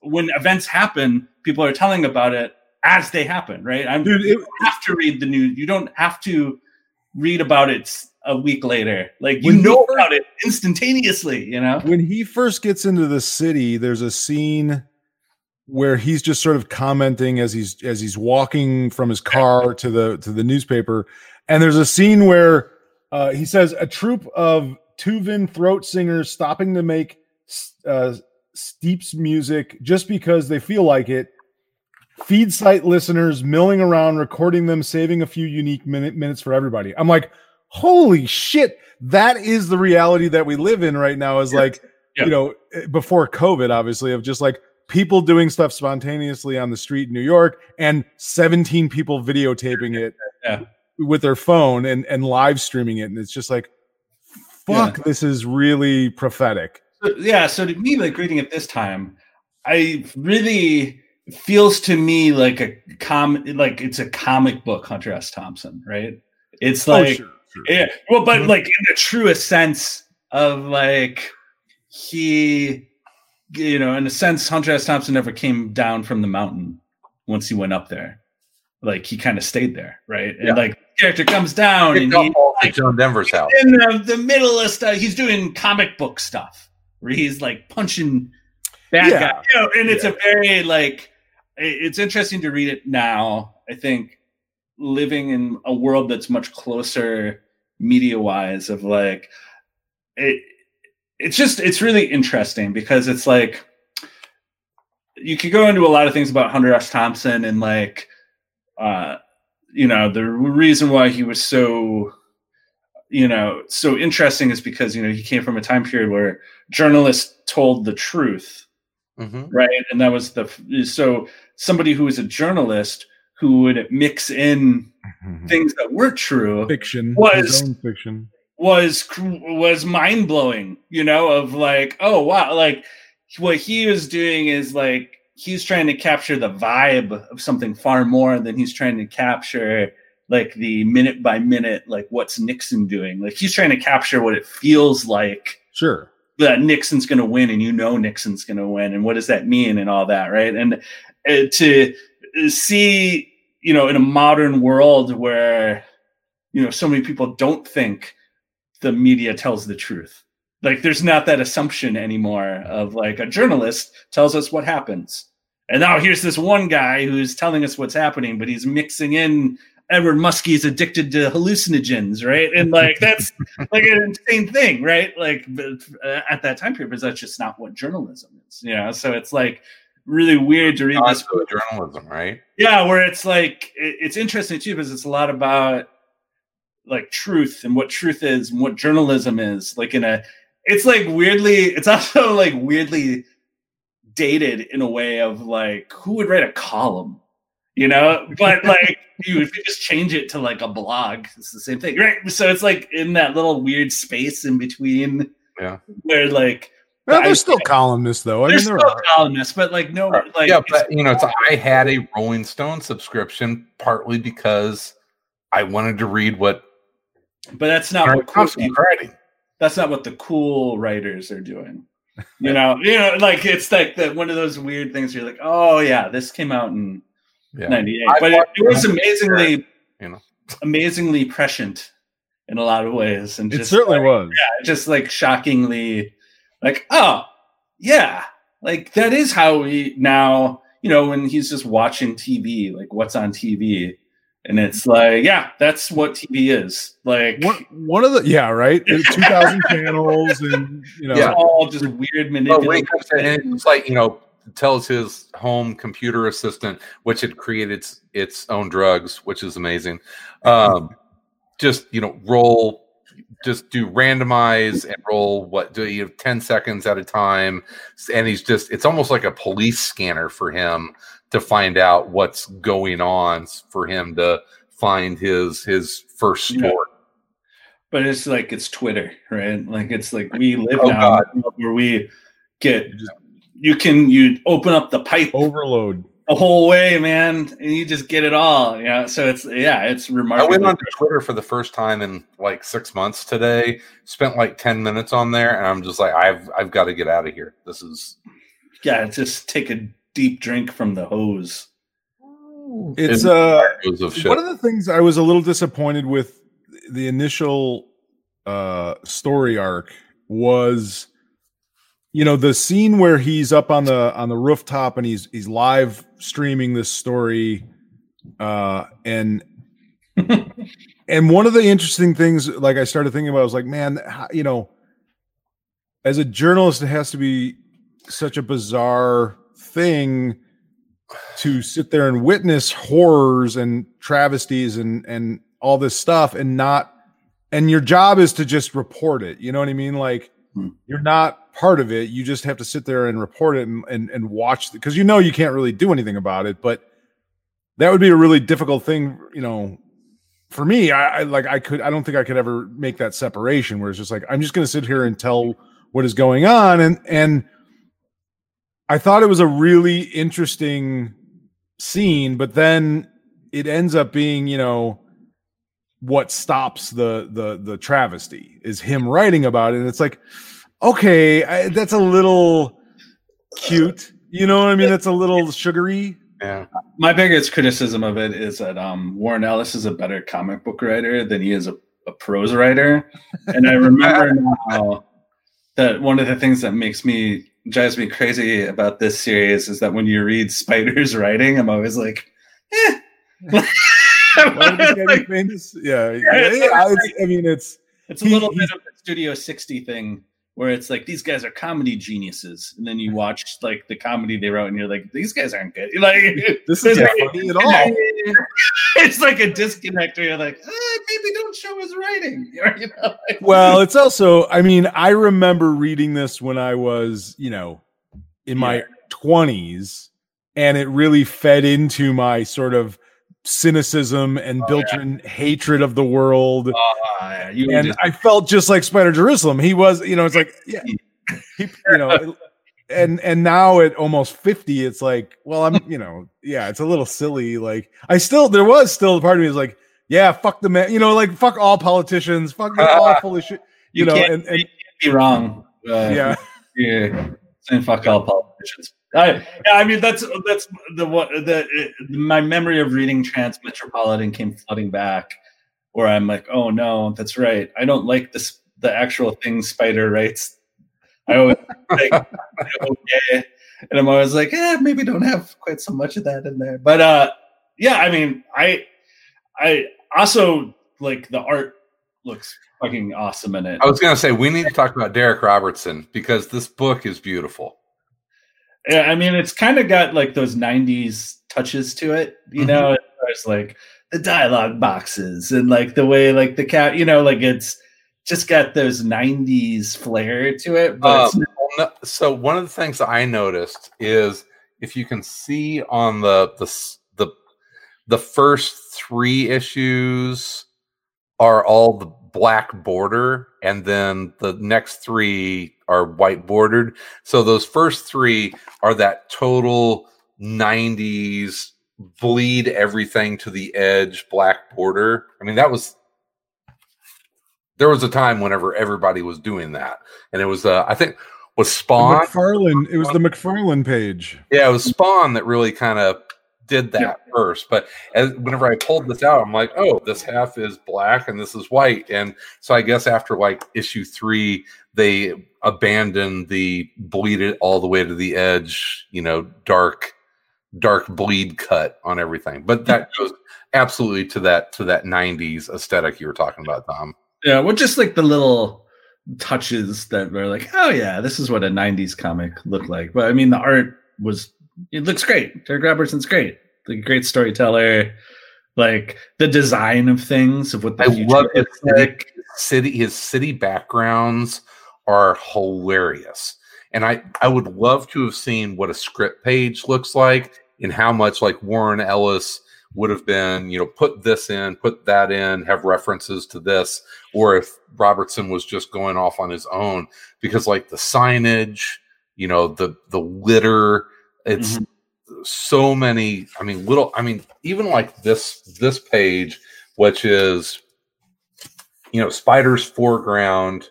when events happen, people are telling about it as they happen, right? I'm, Dude, you it- don't have to read the news. You don't have to read about it a week later. Like you you know about it instantaneously, you know? when he first gets into the city, there's a scene where he's just sort of commenting as he's as he's walking from his car to the to the newspaper, and there's a scene where uh, he says a troop of Tuvan throat singers stopping to make uh, steeps music just because they feel like it. Feed site listeners milling around, recording them, saving a few unique minute, minutes for everybody. I'm like, holy shit, that is the reality that we live in right now. Is like, Yeah. you know, eh, before COVID, obviously, of just like people doing stuff spontaneously on the street in New York and 17 people videotaping it Yeah. with their phone and, and live streaming it. And it's just like, fuck, this is really prophetic. So, yeah so to me like reading it this time i really feels to me like a com like it's a comic book hunter s thompson right it's like oh, sure, sure. yeah well but Mhm. like in the truest sense of like he you know in a sense hunter s thompson never came down from the mountain once he went up there like he kind of stayed there right and Yeah. like character comes down Picked he up all at John Denver's house. in the, the middle of stuff. He's doing comic book stuff where he's like punching bad Yeah. guys. You know, and it's a very like it's interesting to read it now. I think living in a world that's much closer media wise of like it it's just it's really interesting because it's like you could go into a lot of things about Hunter S. Thompson and like uh you know the reason why he was so you know so interesting is because you know he came from a time period where journalists told the truth Mhm. right and that was the so somebody who was a journalist who would mix in things that were true fiction, Was- fiction. Was was mind blowing. You know, of like, oh wow, like what he was doing is like he's trying to capture the vibe of something far more than he's trying to capture like the minute by minute, like what's Nixon doing. Like he's trying to capture what it feels like Sure. that Nixon's going to win, and you know Nixon's going to win, and what does that mean, and all that, right? And uh, to see, you know, in a modern world where you know so many people don't think the media tells the truth, like there's not that assumption anymore of like a journalist tells us what happens, and now here's this one guy who's telling us what's happening, but he's mixing in. Edward Muskie's addicted to hallucinogens, right? And like that's like an insane thing, right? Like uh, at that time period, because that's just not what journalism is, you know. So it's like really weird to read this. Also journalism, right? Yeah, where it's like it, it's interesting too because it's a lot about like truth and what truth is and what journalism is. Like in a, it's like weirdly, it's also like weirdly dated in a way of like who would write a column, you know? But like you, if you just change it to like a blog, it's the same thing, right? So it's like in that little weird space in between, Yeah. where like Well, I- there's still columnists though. I there's mean, there still are. columnists, but like no, like yeah, but you know, it's, I had a Rolling Stone subscription partly because I wanted to read what but that's not what cool writing. that's not what the cool writers are doing. You know, you know, like it's like that one of those weird things. Where you're like, oh yeah, this came out in Yeah. '98, I but it, it was amazingly, You know. amazingly prescient in a lot of ways, and It certainly like, was. just like shockingly, like oh yeah, like that is how we now. You know, when he's just watching TV, like what's on TV, and it's like, yeah, that's what TV is. Like One, one of the yeah, right. Two thousand channels and you know Yeah. it's all just weird But manipulation. it and it's like you know, tells his home computer assistant, which had created its, its own drugs, which is amazing. Um, just you know, roll, just do randomize and roll what do you have ten seconds at a time, and he's just it's almost like a police scanner for him to find out what's going on for him to find his his first Yeah. but it's like it's Twitter, right? Like it's like we live Oh, now in a world where we get you can you open up the pipe overload. the whole way, man, and you just get it all. Yeah, so it's yeah, it's remarkable. I went on Twitter for the first time in like six months today. Spent like ten minutes on there, and I'm just like, I've I've got to get out of here. This is yeah, just take a deep drink from the hose. It's in uh of one of the things I was a little disappointed with the initial uh story arc was you know the scene where he's up on the on the rooftop and he's he's live streaming this story uh and and one of the interesting things like I started thinking about I was like man how- you know as a journalist it has to be such a bizarre thing to sit there and witness horrors and travesties and and all this stuff and not and your job is to just report it you know what i mean like Hmm. you're not part of it you just have to sit there and report it and and, and watch because you know you can't really do anything about it but that would be a really difficult thing you know for me I, I like i could i don't think i could ever make that separation where it's just like i'm just going to sit here and tell what is going on and and I thought it was a really interesting scene, but then it ends up being, you know, what stops the the the travesty is him writing about it, and it's like, okay, I, that's a little cute, you know what I mean? That's a little sugary. yeah. My biggest criticism of it is that um, Warren Ellis is a better comic book writer than he is a, a prose writer, and I remember now that one of the things that makes me drives me crazy about this series is that when you read Spider's writing, I'm always like, eh. Why would this famous? Yeah, yeah, yeah, it's, I mean, it's It's a little he's- bit of the Studio 60 thing where it's like these guys are comedy geniuses, and then you watch like the comedy they wrote, and you're like, these guys aren't good. Like this is not funny at all. It's like a disconnect where you're like, eh, maybe don't show his writing. You know? well, it's also, I mean, I remember reading this when I was, you know, in my Yeah. 20s, and it really fed into my sort of cynicism and built-in hatred of the world. Uh, and just- I felt just like Spider Jerusalem. He was, you know, it's like, yeah, he, you know, and and now at almost 50, it's like, well, I'm, you know, yeah, it's a little silly. Like, I still, there was still a part of me is like, yeah, fuck the man, you know, like fuck all politicians, fuck they're all full of shit, you, you know, and, and you can't be wrong. Uh, yeah, yeah, saying fuck all politicians. I, yeah, I mean that's that's the what the my memory of reading Transmetropolitan came flooding back, where I'm like, oh no, that's right. I don't like this the actual thing Spider writes. I always think okay, and I'm always like, eh, maybe don't have quite so much of that in there. But uh, yeah, I mean, I I also like the art looks fucking awesome in it. I was gonna say we need to talk about Darick Robertson because this book is beautiful. Yeah, I mean, it's kind of got like those '90s touches to it, you Mhm. know. There's like the dialogue boxes and like the way, like the cat, you know, like it's just got those '90s flair to it. But uh, no- so one of the things that I noticed is if you can see on the the the the first three issues are all the black border and then the next three are white bordered so those first three are that total 90s bleed everything to the edge black border i mean that was there was a time whenever everybody was doing that and it was uh, i think was The spawn McFarlane, it was the McFarlane page. yeah, it was Spawn that really kind of did that first. But as whenever I pulled this out, I'm like, oh, this half is black and this is white. And so I guess after like issue three, they abandoned the bleed it all the way to the edge, you know, dark, dark bleed cut on everything. But that goes absolutely to that to that 90s aesthetic you were talking about, Tom. Yeah, well, just like the little touches that were like, oh yeah, this is what a '90s comic looked like. But I mean, the art was it looks great. Darick Robertson's great, the great storyteller. Like the design of things of what the I love looks like. city his city backgrounds are hilarious and i i would love to have seen what a script page looks like and how much like warren ellis would have been you know put this in put that in have references to this or if robertson was just going off on his own because like the signage you know the the litter it's mm-hmm. so many. I mean, little. I mean, even like this this page, which is you know Spider's foreground,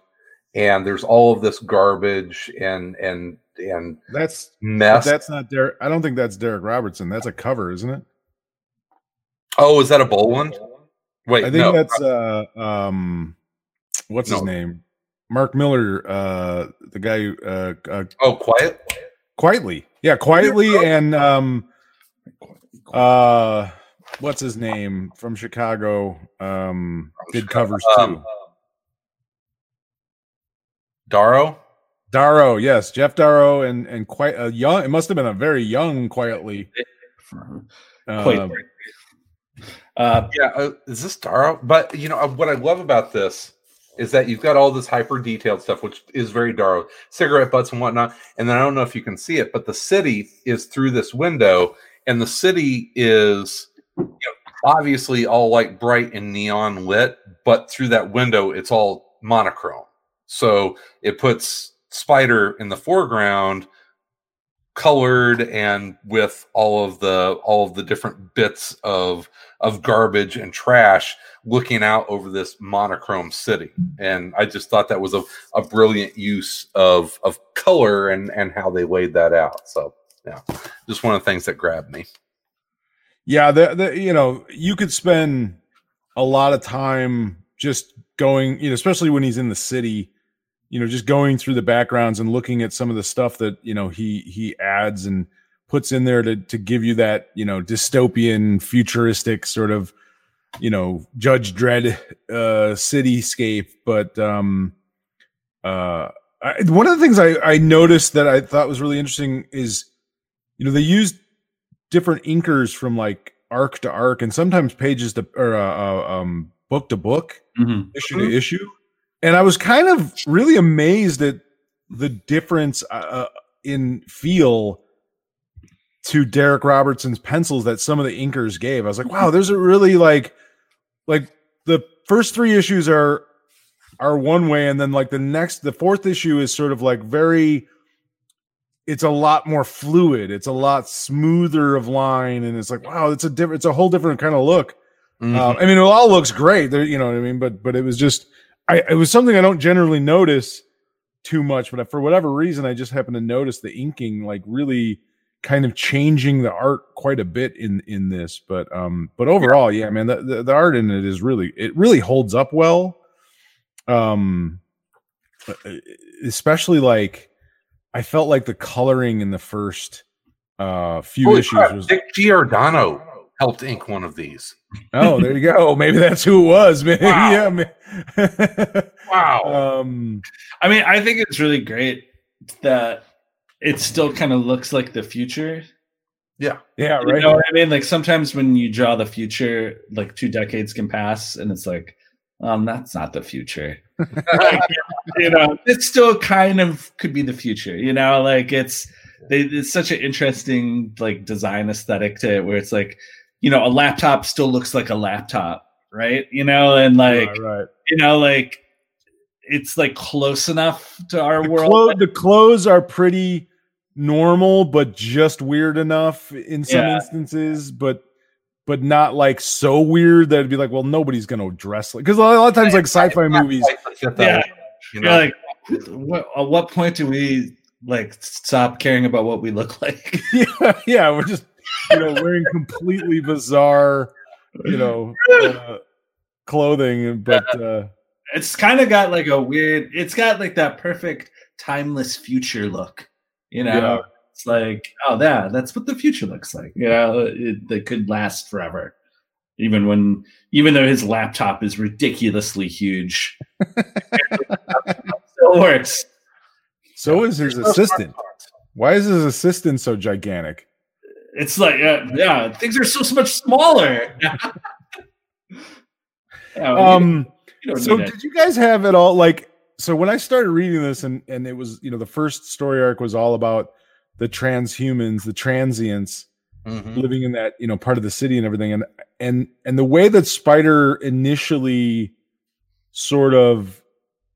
and there's all of this garbage and and and That's mess. that's not Darick. I don't think that's Darick Robertson. That's a cover, isn't it? Oh, is that a Bolland? Wait, I think no. that's uh um what's his name? Mark Millar, uh the guy who uh, uh oh, quiet. Quitely. Yeah, Quitely and um uh what's his name from Chicago um did covers too. Um, Darrow. Darrow, yes, Geof Darrow and and quite a young it must have been a very young Quitely. Quite Uh, Yeah, uh, is this Darrow? But you know uh, what I love about this is that you've got all this hyper detailed stuff, which is very Darrow, cigarette butts and whatnot. And then I don't know if you can see it, but the city is through this window, and the city is you know, obviously all like bright and neon lit, but through that window, it's all monochrome. So it puts Spider in the foreground colored and with all of the all of the different bits of of garbage and trash looking out over this monochrome city. And i just thought that was a, a brilliant use of of color and and how they laid that out. So yeah just one of the things that grabbed me. Yeah, the, the you know, you could spend a lot of time just going, you know, especially when he's in the city, you know, just going through the backgrounds and looking at some of the stuff that, you know, he he adds and puts in there to to give you that, you know, dystopian futuristic sort of, you know, Judge Dredd uh cityscape, but um uh I, one of the things I I noticed that I thought was really interesting is you know, they used different inkers from like arc to arc and sometimes pages to or uh, uh, um book to book mhm. issue to issue and i was kind of really amazed at the difference uh, in feel to darick robertson's pencils that some of the inkers gave i was like wow there's a really like like the first three issues are are one way and then like the next the fourth issue is sort of like very it's a lot more fluid it's a lot smoother of line and it's like wow it's a different it's a whole different kind of look Mhm. um, I mean, it all looks great. There, you know what I mean. But but it was just, I it was something I don't generally notice too much. But for whatever reason, I just happened to notice the inking like really kind of changing the art quite a bit in in this. But um, but overall, yeah, man, the, the the art in it is really it really holds up well. Um, especially like I felt like the coloring in the first uh few Holy issues crap, was Dick Giordano helped ink one of these Oh, there you go. Maybe that's who it was. Maybe, Wow. yeah. ma- wow um, I mean, I think it's really great that it still kind of looks like the future. yeah, You right. know what I mean? Like sometimes when you draw the future, like two decades can pass, and it's like, um, that's not the future. Like, you know, it still kind of could be the future. You know, like it's they, it's such an interesting like design aesthetic to it, where it's like, you know, a laptop still looks like a laptop, right? You know, and like right, right. you know, like it's like close enough to our The, world. clo- the clothes are pretty normal, but just weird enough in some Yeah. instances, but but not like so weird that it'd be like, well, nobody's gonna dress like because a lot of times like sci-fi movies. Get Yeah. you know? like, what, at what point do we like stop caring about what we look like? yeah, yeah, we're just you know wearing completely bizarre, you know, uh, clothing, but uh, it's kind of got like a weird. It's got like that perfect timeless future look. You know, Yeah. it's like, oh, yeah, that's what the future looks like. You know, it, that could last forever. Even when, even though his laptop is ridiculously huge, still works. so is his assistant. Why is his assistant so gigantic? It's like, uh, yeah, things are so much smaller. Yeah, you Um, don't so did you guys have it all like? So when I started reading this, and and it was you know the first story arc was all about the transhumans, the transients Mhm. living in that you know part of the city and everything, and and and the way that Spider initially sort of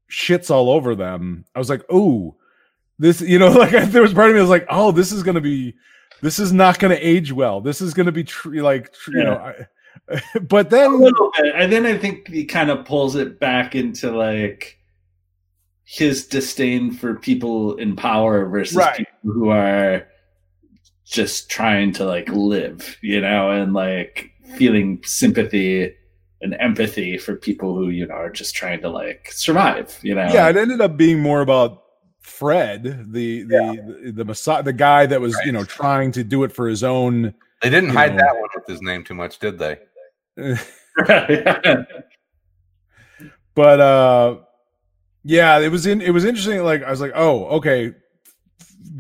shits all over them, I was like, oh, this you know like there was part of me that was like, oh, this is gonna be this is not going to age well. This is going to be tr- like tr- you know. I, but a then little bit. And then I think he kind of pulls it back into like his disdain for people in power versus Right. people who are just trying to like live, you know, and like feeling sympathy and empathy for people who, you know, are just trying to like survive, you know. yeah, it ended up being more about Fred, the the the, the Messiah, the guy that was you know trying to do it for his own. They didn't hide know. that one with his name too much, did they? but uh yeah it was in it was interesting like i was like oh okay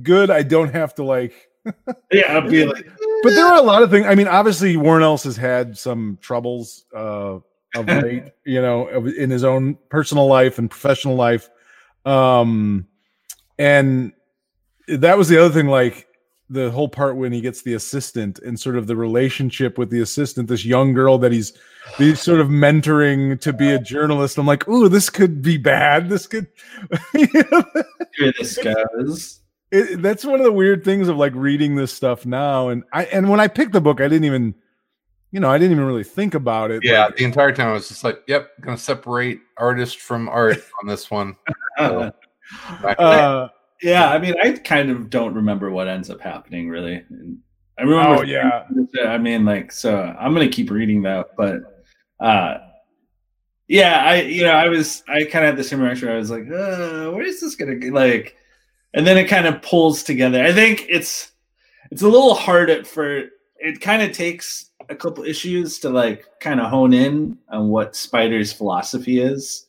good i don't have to like yeah, I'd be like, but there are a lot of things i mean obviously warren ellis has had some troubles uh of late you know in his own personal life and professional life um and that was the other thing like the whole part when he gets the assistant and sort of the relationship with the assistant this young girl that he's he's sort of mentoring to be a journalist i'm like ooh this could be bad this could here this goes. it, that's one of the weird things of like reading this stuff now and i and when i picked the book i didn't even you know i didn't even really think about it Yeah, Like, the entire time I was just like, "Yep, gonna separate artist from art on this one." So, back to that. Uh Yeah, I mean, I kind of don't remember what ends up happening really. I remember. Oh, yeah. I mean, like, so I'm gonna keep reading that, but uh, yeah, I you know I was I kind of had the same reaction. I was like, uh, where is this gonna go? like? And then it kind of pulls together. I think it's it's a little hard at for it. Kind of takes a couple issues to like kind of hone in on what Spider's philosophy is,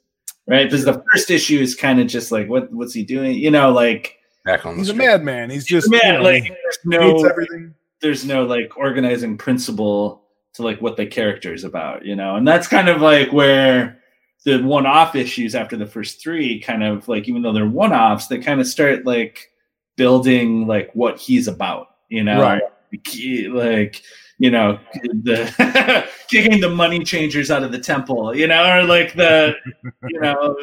right? Because the first issue is kind of just like, what what's he doing? You know, like back on the he's a madman he's just man, you know, like there's no everything there's no like organizing principle to like what the character is about, you know, and that's kind of like where the one-off issues after the first three kind of like even though they're one-offs, they kind of start like building like what he's about, you know, Right. like you know the kicking the money changers out of the temple, you know, or like the you know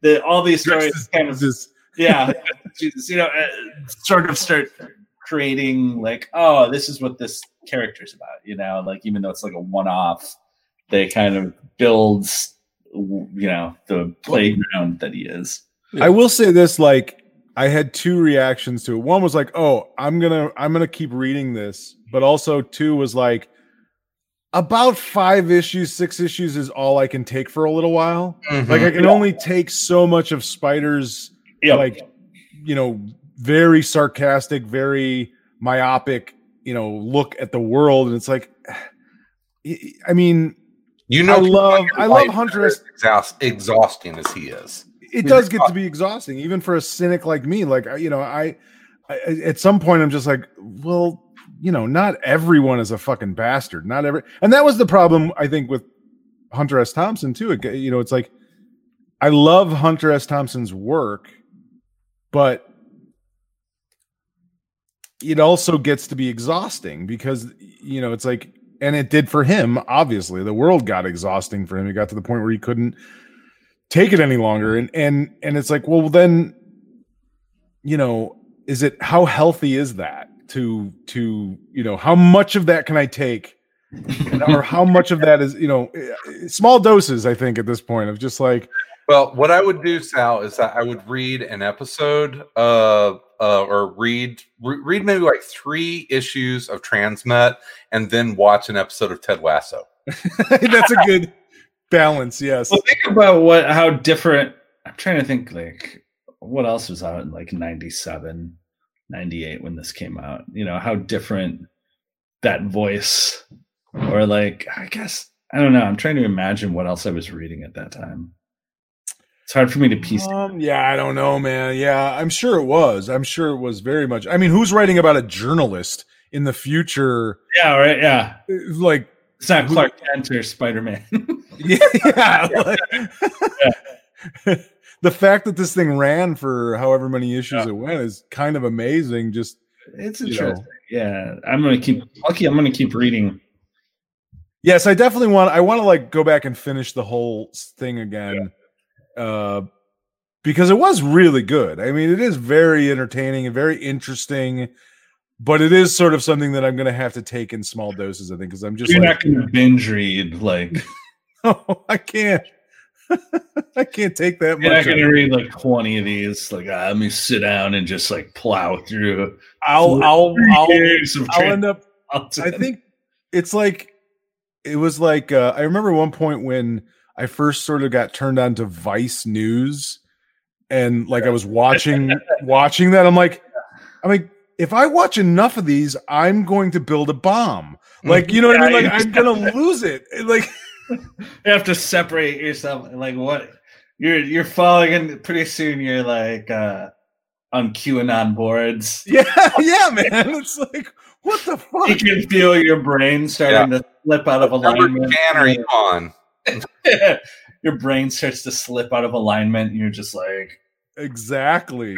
the all these stories kind of Just- yeah. Jesus, you know uh, sort of start creating like oh this is what this character's about you know like even though it's like a one-off they kind of builds you know the playground that he is. I will say this like I had two reactions to it. One was like, "Oh, I'm going to I'm going to keep reading this." But also two was like about 5 issues, 6 issues is all I can take for a little while. Mhm. Like I can only take so much of Spider's yeah like you know, very sarcastic, very myopic, you know, look at the world and it's like I mean, you know, I love- I love Hunter as exhaust, exhausting as he is. It does get to uh, be exhausting even for a cynic like me like you know I, I at some point i'm just like well you know not everyone is a fucking bastard. Not every and that was the problem i think with hunter s. Thompson too. It- you know it's like i love hunter s. Thompson's work but it also gets to be exhausting because you know it's like and it did for him obviously. The world got exhausting for him. He got to the point where he couldn't take it any longer and and and it's like well then you know is it how healthy is that to to you know how much of that can i take And- or how much of that is you know eh, small doses i think at this point of just like Well, what I would do, Sal, is that I would read an episode uh, uh or read re- read maybe like three issues of Transmet, and then watch an episode of Ted Lasso. that's a good balance yes. Well think about what how different i'm trying to think like what else was out in like 97 98 when this came out? You know how different that voice or like i guess i don't know i'm trying to imagine what else i was reading at that time. It's hard for me to piece um, yeah i don't know man. Yeah i'm sure it was. I'm sure it was very much i mean who's writing about a journalist in the future? Yeah right yeah. Eh, like it's not clark kent or spider-man yeah, like- the fact that this thing ran for however many issues it went is kind of amazing just it's You know. interesting. Yeah i'm gonna keep lucky i'm gonna keep reading. Yes i definitely want i want to like go back and finish the whole thing again uh because it was really good. I mean it is very entertaining and very interesting but it is sort of something that I'm going to have to take in small doses. I think because I'm just You're like, not going to binge read like oh, I can't, I can't take that you're not much. going to read like 20 of these. Like ah, let me sit down and just like plow through. I'll, I'll, I'll, I'll end up. I think it's like it was like uh, I remember one point when I first sort of got turned on to Vice News, and like I was watching watching that. I'm like, I'm like, if I watch enough of these, I'm going to build a bomb. Like, you know what I mean? Like, I'm gonna lose it. Like, you have to separate yourself. Like what you're you're falling in. Pretty soon you're like uh on QAnon boards. yeah, yeah, man. It's like, what the fuck? You can feel your brain starting to slip out of alignment. 10 are you on? your brain starts to slip out of alignment, and you're just like, Exactly.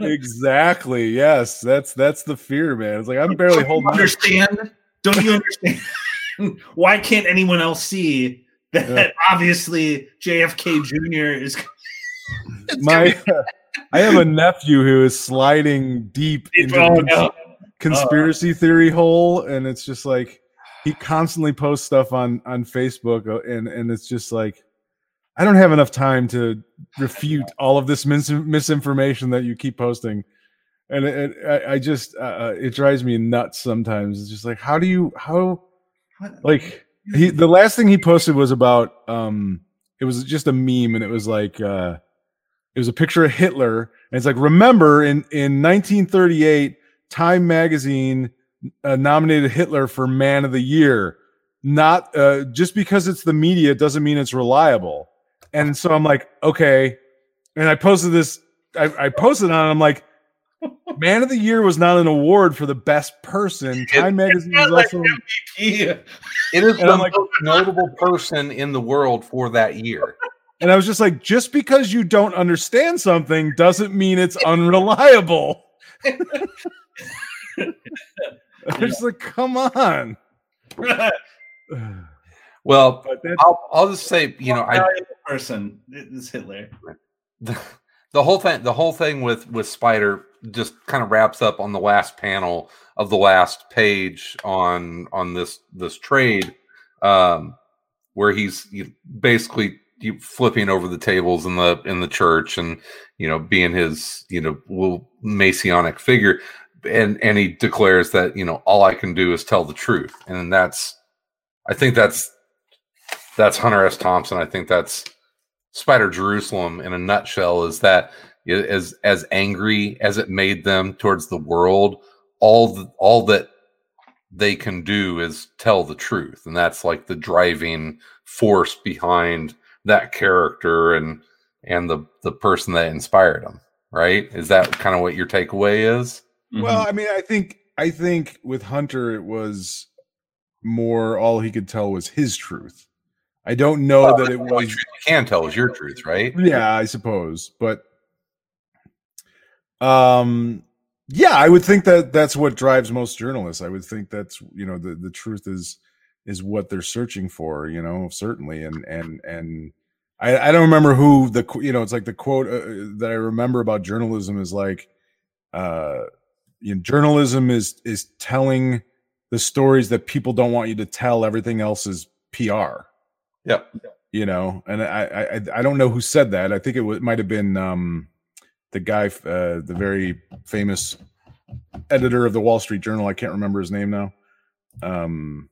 Exactly. Yes, that's that's the fear, man. It's like I'm barely Don't holding on. understand? Don't you understand? Why can't anyone else see that Yeah. obviously JFK Jr. is my gonna I have a nephew who is sliding deep into Oh, the conspiracy theory hole and it's just like he constantly posts stuff on on Facebook uh, and and it's just like I don't have enough time to refute all of this mis- misinformation that you keep posting and it, it I, I just uh, uh, it drives me nuts sometimes it's just like how do you how like he the last thing he posted was about um it was just a meme and it was like uh it was a picture of Hitler and it's like remember in in 1938 Time magazine uh, nominated Hitler for man of the year. Not uh just because it's the media doesn't mean it's reliable. And so I'm like okay. And I posted this I, I posted on I'm like man of the year was not an award for the best person Time magazine was also Yeah. It is And the like- most notable person in the world for that year. And I was just like, just because you don't understand something doesn't mean it's unreliable. I was like, come on. Well, I'll, I'll just say, you know, I valuable person is Hitler. the, the whole thing the whole thing with with spider just kind of wraps up on the last panel of the last page on on this this trade um where he's basically flipping over the tables in the in the church and you know being his you know little messianic figure. And and he declares that you know all i can do is tell the truth. And that's i think that's that's hunter s. Thompson. I think that's Spider Jerusalem in a nutshell is that as as angry as it made them towards the world, all the, all that they can do is tell the truth, and that's like the driving force behind that character and and the the person that inspired him. Right? Is that kind of what your takeaway is? Mm-hmm. well, I mean, I think I think with Hunter it was more all he could tell was his truth. I don't know Well, that it The was truth you can tell is your truth, right? yeah i suppose but um yeah i would think that that's what drives most journalists. I would think that's you know the the truth is is what they're searching for you know certainly and and and i i don't remember who the you know it's like the quote uh, that i remember about journalism is like uh you know, journalism is is telling the stories that people don't want you to tell. Everything else is pr Yep. you know and i i i don't know who said that. I think it might have been um the guy uh the very famous editor of the wall street journal. I can't remember his name now. Um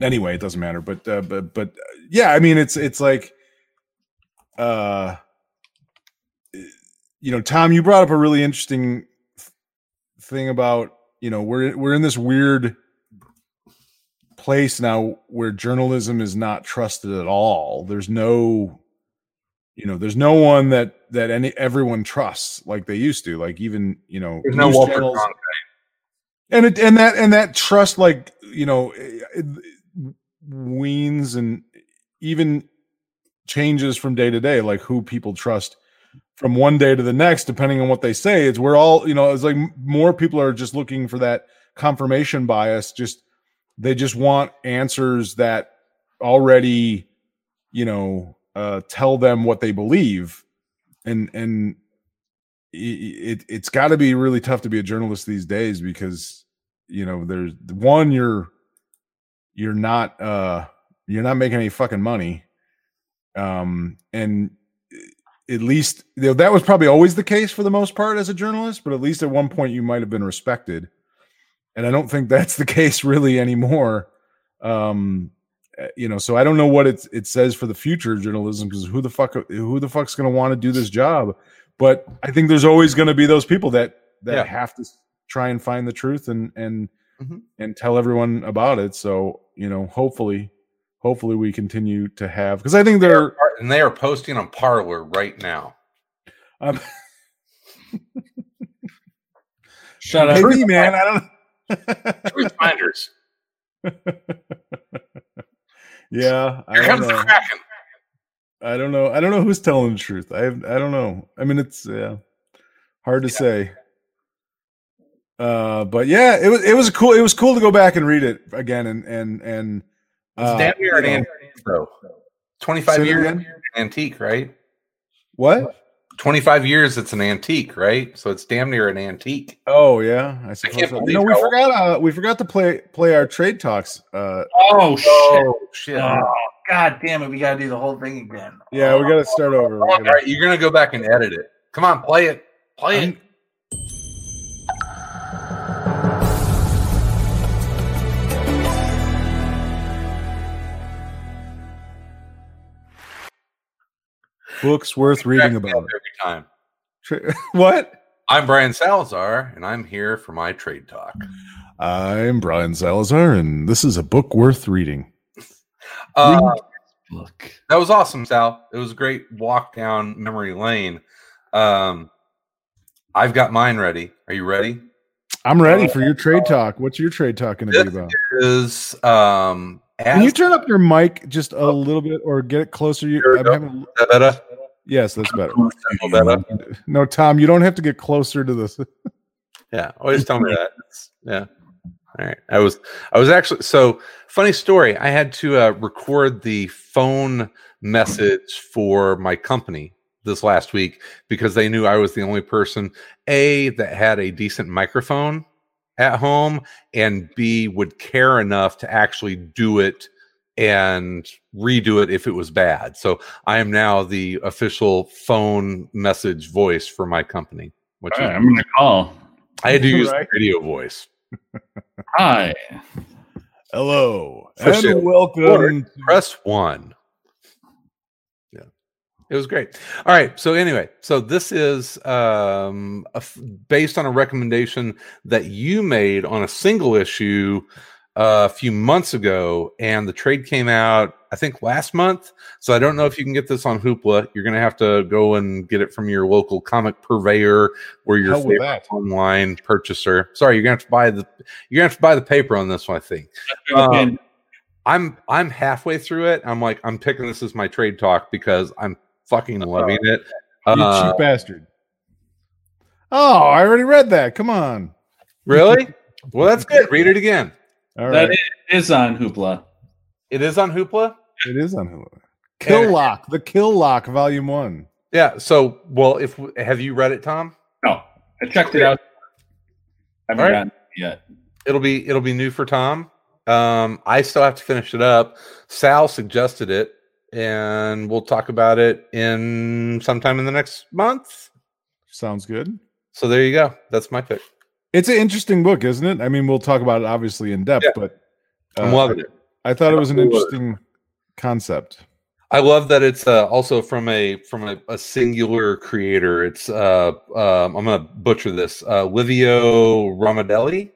anyway it doesn't matter but uh, but but uh, yeah i mean it's it's like uh you know tom you brought up a really interesting thing about you know we're we're in this weird place now where journalism is not trusted at all. There's no you know there's no one that that any everyone trusts like they used to. Like even you know There's no Walter channels- Cronkite. and it and that and that trust like you know it, it weans and even changes from day to day like who people trust from one day to the next depending on what they say. It's we're all you know it's like more people are just looking for that confirmation bias just they just want answers that already you know uh tell them what they believe. And and it it's got to be really tough to be a journalist these days because you know there's one you're you're not uh you're not making any fucking money. Um and at least you know, that was probably always the case for the most part as a journalist but at least at one point you might have been respected and i don't think that's the case really anymore um uh, you know so i don't know what it it says for the future of journalism because who the fuck who the fuck's going to want to do this job but i think there's always going to be those people that that Yeah. have to try and find the truth and and Mhm. and tell everyone about it so you know hopefully hopefully we continue to have because i think they're and they are posting on Parler right now. um, Shut up. man i don't Truth finders. yeah i Here don't comes the know. Kraken. i don't know. I don't know who's telling the truth. I have, i don't know. I mean it's yeah hard to say. Uh but yeah it was it was cool it was cool to go back and read it again and and and It's uh, damn near an know, antique, say 25 that years antique, right? what 25 years it's an antique, right? So it's damn near an antique. oh yeah i suppose can't so. believe you know we forgot uh we forgot to play play our trade talks uh Oh shit! Oh, shit. Oh, God damn it! We gotta do the whole thing again. yeah we gotta start over We All gotta- you're going to go back and edit it. Come on, play it. Play it. Books worth reading about every time. Tra- what I'm Brian Salazar, and I'm here for my trade talk. i'm brian salazar and this is a book worth reading Uh, Look. that was awesome, Sal. It was a great walk down memory lane. Um, I've got mine ready. Are you ready? i'm ready for your trade talk what's your trade talk going to be This about Is um, Can you turn up your mic just a little bit or get it closer? You, I'm having, better? yes, that's better. Better? No, Tom, you don't have to get closer to this. Yeah, always tell me that. Yeah. All right. I was I was actually so funny story. I had to uh, record the phone message for my company this last week because they knew I was the only person a that had a decent microphone at home and b would care enough to actually do it and redo it if it was bad. So I am now the official phone message voice for my company, which All is right, I'm gonna call. I had to use Right. the radio voice. Hi. Hello Push and it welcome. Press one. It was great. All right. So anyway, so this is um, f- based on a recommendation that you made on a single issue uh, a few months ago, and the trade came out I think last month. So I don't know if you can get this on Hoopla. You're going to have to go and get it from your local comic purveyor or your favorite that. online purchaser. Sorry, you're going to have to buy the you're going to have to buy the paper on this one. I think. Um, I'm I'm halfway through it. I'm like I'm picking this as my trade talk because I'm fucking loving it. You Uh, cheap bastard. Oh, I already read that. Come on. really? Well, that's good. Read it again. All that right. is on Hoopla. It is on Hoopla. It is on Hoopla. Kill Lock, the Kill Lock, Volume One. Yeah. So, well, if have you read it, Tom? No, I checked it out. I haven't All right. gotten it yet. It'll be it'll be new for Tom. Um, I still have to finish it up. Sal suggested it, and we'll talk about it in sometime in the next month. Sounds good. So there you go. That's my pick. It's an interesting book, isn't it? I mean, we'll talk about it obviously in depth, Yeah. but I'm uh, loving it. I thought it was an interesting concept. I love that it's uh, also from a from a, a singular creator. It's uh, um, I'm gonna butcher this. Uh, Livio Ramondelli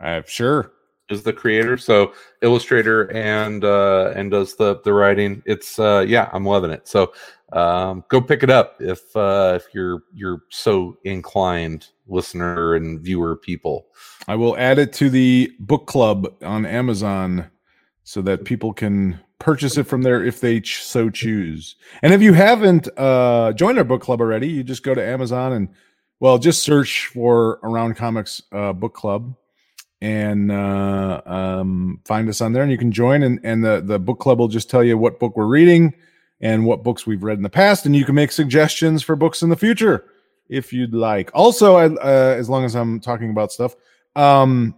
I'm sure. Is the creator, so illustrator and uh, and does the the writing. It's uh, yeah, I'm loving it. So um, go pick it up if uh, if you're you're so inclined, listener and viewer people. I will add it to the book club on Amazon so that people can purchase it from there if they ch- so choose. And if you haven't uh, joined our book club already, you just go to Amazon and well, just search for Around Comics uh, Book Club and uh, um, find us on there, and you can join. And, and the the book club will just tell you what book we're reading and what books we've read in the past, and you can make suggestions for books in the future. if you'd like. Also, I, uh, as long as I'm talking about stuff, um,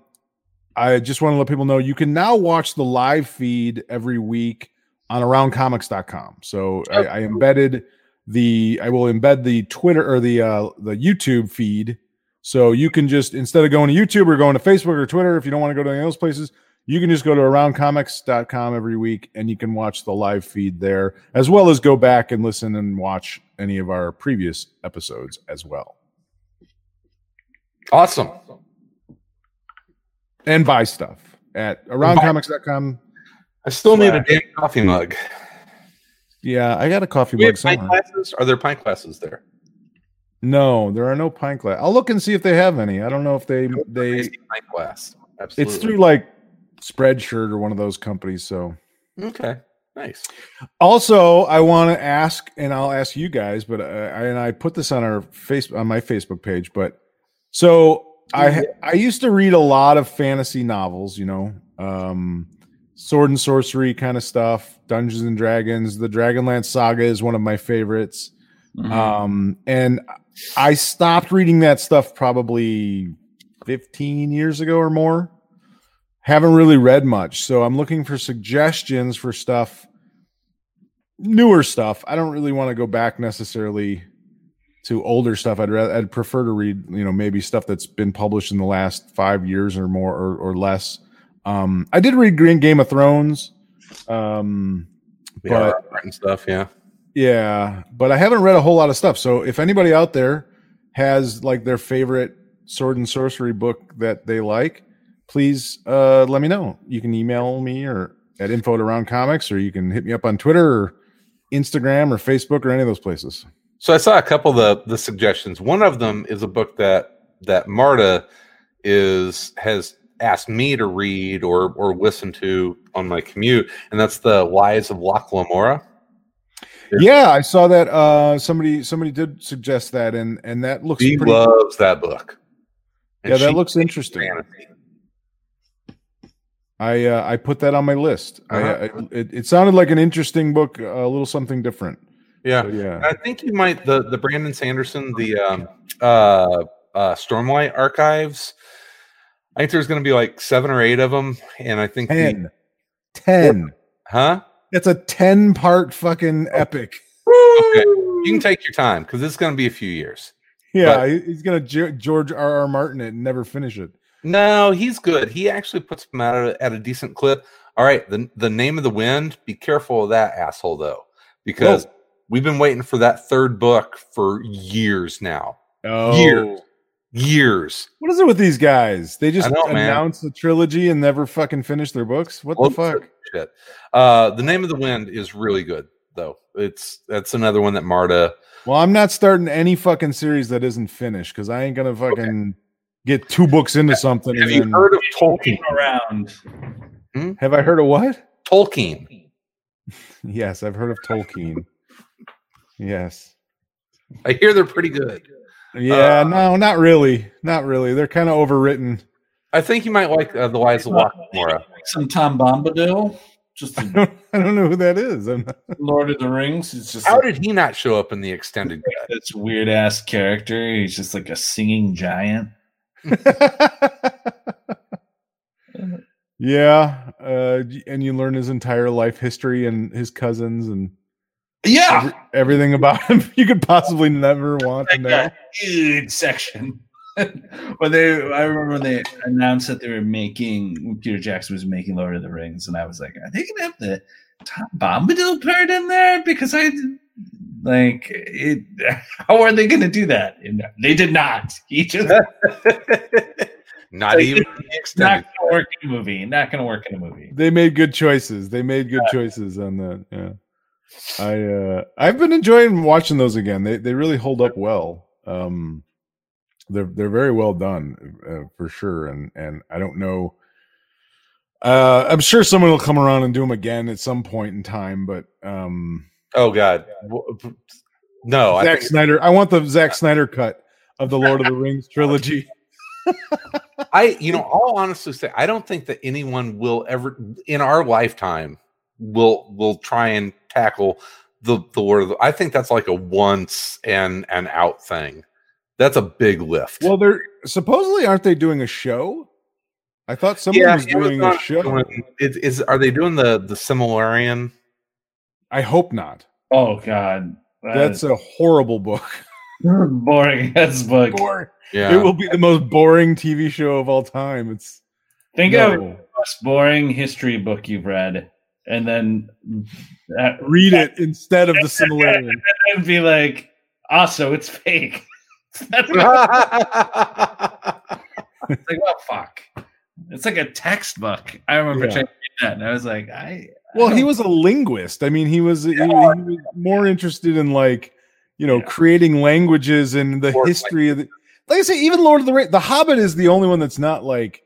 I just want to let people know you can now watch the live feed every week on aroundcomics.com. So I, I embedded the I will embed the Twitter or the uh, the YouTube feed. So you can just instead of going to YouTube or going to Facebook or Twitter, if you don't want to go to any of those places, you can just go to aroundcomics.com every week and you can watch the live feed there, as well as go back and listen and watch any of our previous episodes as well. Awesome. And buy stuff at aroundcomics.com. I still need a damn coffee mug. Yeah, I got a coffee We mug have pint somewhere. glasses? Are there pint glasses there? No, there are no pint glass. I'll look and see if they have any. I don't know if they they Nice pint glass. Absolutely. it's through like Spreadshirt or one of those companies. So Okay. Nice. also I want to ask, and I'll ask you guys, but uh, I, and I put this on our face on my Facebook page. But so I I used to read a lot of fantasy novels, you know, um, sword and sorcery kind of stuff, Dungeons and Dragons. The Dragonlance Saga is one of my favorites. Mhm. Um, and I stopped reading that stuff probably 15 years ago or more. Haven't really read much. So I'm looking for suggestions for stuff, newer stuff. I don't really want to go back necessarily to older stuff. I'd rather, I'd prefer to read, you know, maybe stuff that's been published in the last five years or more or, or less. Um, I did read Green Game of Thrones. Um, But- and stuff. Yeah. Yeah, but I haven't read a whole lot of stuff. So if anybody out there has like their favorite sword and sorcery book that they like, please uh, let me know. You can email me or at info at around comics, or you can hit me up on Twitter or Instagram or Facebook or any of those places. So I saw a couple of the, the suggestions. One of them is a book that that Marta is has asked me to read or or listen to on my commute, and that's the Lies of Locke Lamora. Yeah, I saw that uh, somebody somebody did suggest that, and and that looks She pretty. loves that book. And yeah, that looks interesting. fantasy. I uh, I put that on my list. I, Uh-huh. I, it, it sounded like an interesting book, a little something different. Yeah, But yeah. I think you might the the Brandon Sanderson the um, uh, uh, Stormlight archives. I think there's going to be like seven or eight of them, and I think the, 10. 10. huh? It's a 10 part fucking oh. epic. Okay, you can take your time because it's going to be a few years. Yeah, he- he's going to George R. R. Martin it and never finish it. No, he's good. He actually puts them out at a, at a decent clip. All right, the the name of the wind. Be careful of that asshole though, because Whoa. we've been waiting for that third book for years now. Oh. Years. Years. What is it with these guys? They just I know, man. announce the trilogy and never fucking finish their books? What Well, the fuck? Shit. Uh, the name of the wind is really good though. It's that's another one that Marta. Well, I'm not starting any fucking series that isn't finished because I ain't going to fucking get two books into something. Have and you then- heard of Tolkien? around. have I heard of what? Tolkien. Yes, I've heard of Tolkien. Yes. I hear they're pretty good. Yeah, Uh, no, not really. Not really. They're kind of overwritten. I think you might like uh, the Lies of Locke Some Tom Bombadil, just I don't, I don't know who that is. I'm not- Lord of the Rings. It's just How like did he not show up in the extended cut? this weird ass character. He's just like a singing giant. yeah, uh, and you learn his entire life history and his cousins and Yeah, every- everything about him you could possibly never want to know. huge section. when they, I remember when they announced that they were making Peter Jackson was making Lord of the Rings, and I was like, are they gonna have the Tom Bombadil part in there? Because I like it. How are they gonna do that? And they did not. He just Not even in the not extended. gonna work in a movie. Not gonna work in a movie. They made good choices. They made good choices on that. Yeah. I uh I've been enjoying watching those again. They they really hold up well. Um they're they're very well done uh, for sure and and I don't know uh I'm sure someone will come around and do them again at some point in time but um Oh God, no! I Zack think Snyder I want the Zack Snyder cut of the Lord of the Rings trilogy. I, you know, I'll honestly say I don't think that anyone will ever in our lifetime will we'll try and tackle the the Lord of the. I think that's like a once and and out thing. That's a big lift. Well, they're supposedly aren't they doing a show? I thought someone was doing a show. doing- is, is are they doing the the Silmarillion? I hope not. Oh God, That's a horrible book. boring as book. Boring. Yeah, It will be the most boring TV show of all time. It's Think of the most boring history book you've read, and then uh, read it instead of the Silmarillion. and be like, also, it's fake. That's what- it's like, oh fuck. It's like a textbook. I remember Yeah. trying to read that, and I was like, I. I Well, he was a linguist. I mean, he was he, he was more interested in like you know Yeah. creating languages and the Or, like- history of the. Like I say, even Lord of the Rings, The Hobbit is the only one that's not like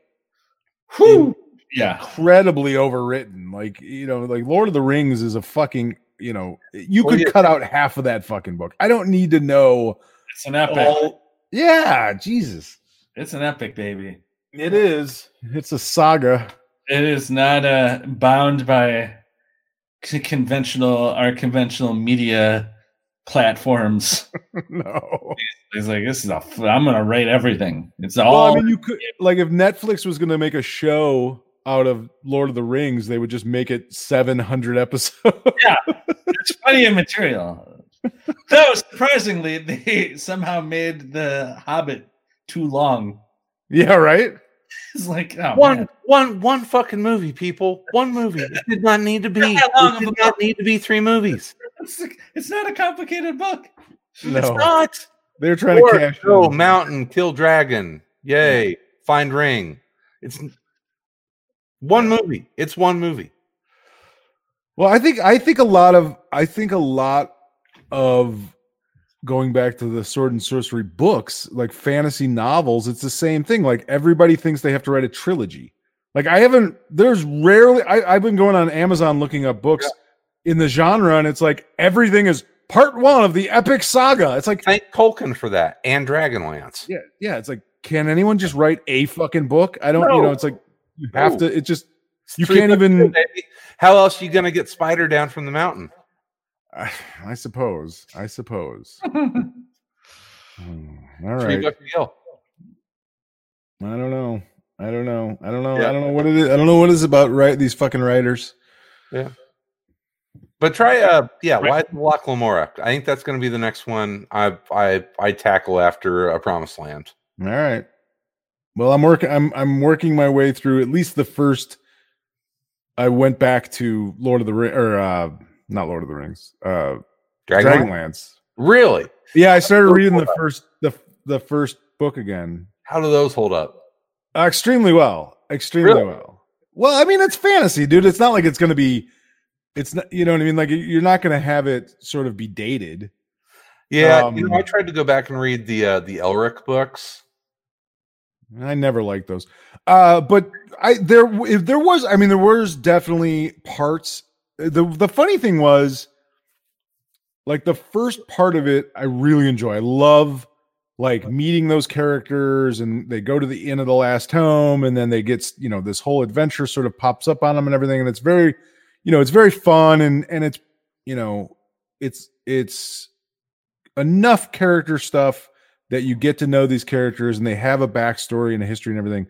Whew. Yeah. incredibly overwritten. Like you know, like Lord of the Rings is a fucking you know you Well, could yeah. cut out half of that fucking book. I don't need to know. It's an epic. all, Yeah, Jesus, It's an epic, baby. it is. It's a saga. It is not uh, bound by conventional our conventional media platforms. no. It's like this is a. f- I'm gonna rate everything. It's all. Well, I mean, you could like if Netflix was going to make a show out of Lord of the Rings, they would just make it 700 episodes. There's plenty of material. Though surprisingly, they somehow made the Hobbit too long. yeah, right. It's like oh, one man. one one fucking movie, people. One movie. It did not need to be. Not that long It did not need to be three movies. It's, like- it's not a complicated book. It's No, not. they're trying to Or cash. go in. mountain, kill dragon. Yay! Find ring. It's one movie. It's one movie. Well, I think I think a lot of I think a lot of going back to the sword and sorcery books, like fantasy novels, it's the same thing. Like everybody thinks they have to write a trilogy. Like I haven't. There's rarely. I, I've been going on Amazon looking up books in the genre, and it's like everything is part one of the epic saga. It's like Thank Tolkien for that and Dragonlance. yeah, yeah. It's like can anyone just write a fucking book? I don't. You know, it's like you have No. to. It just you Three can't even. baby. How else are you gonna get Spider down from the mountain? I, I suppose. I suppose. Hmm, All Three right. buck deal. I don't know. I don't know. I don't know. Yeah. I don't know what it is. I don't know what it is about right these fucking writers. Yeah. But try uh yeah, why Locke Lamora? I think that's gonna be the next one I I I tackle after a promised land. All right. Well, I'm working. I'm I'm working my way through at least the first. I went back to Lord of the Ring or uh not Lord of the Rings. Uh Dragonlance? Dragonlance. Really? Yeah, I started reading the first the the first book again. How do those hold up? Uh, extremely well. Extremely Really? well. Well, I mean, it's fantasy, dude. It's not like it's going to be. It's not. You know what I mean? Like you're not going to have it sort of be dated. Yeah, you know, Um, I tried to go back and read the uh the Elric books. I never liked those. Uh, but I there if there was. I mean, there was definitely parts. the The funny thing was, like the first part of it, I really enjoy. I love like meeting those characters, and they go to the end of the last home, and then they get you know this whole adventure sort of pops up on them and everything, and it's very, you know, it's very fun and and it's you know, it's it's enough character stuff that you get to know these characters and they have a backstory and a history and everything.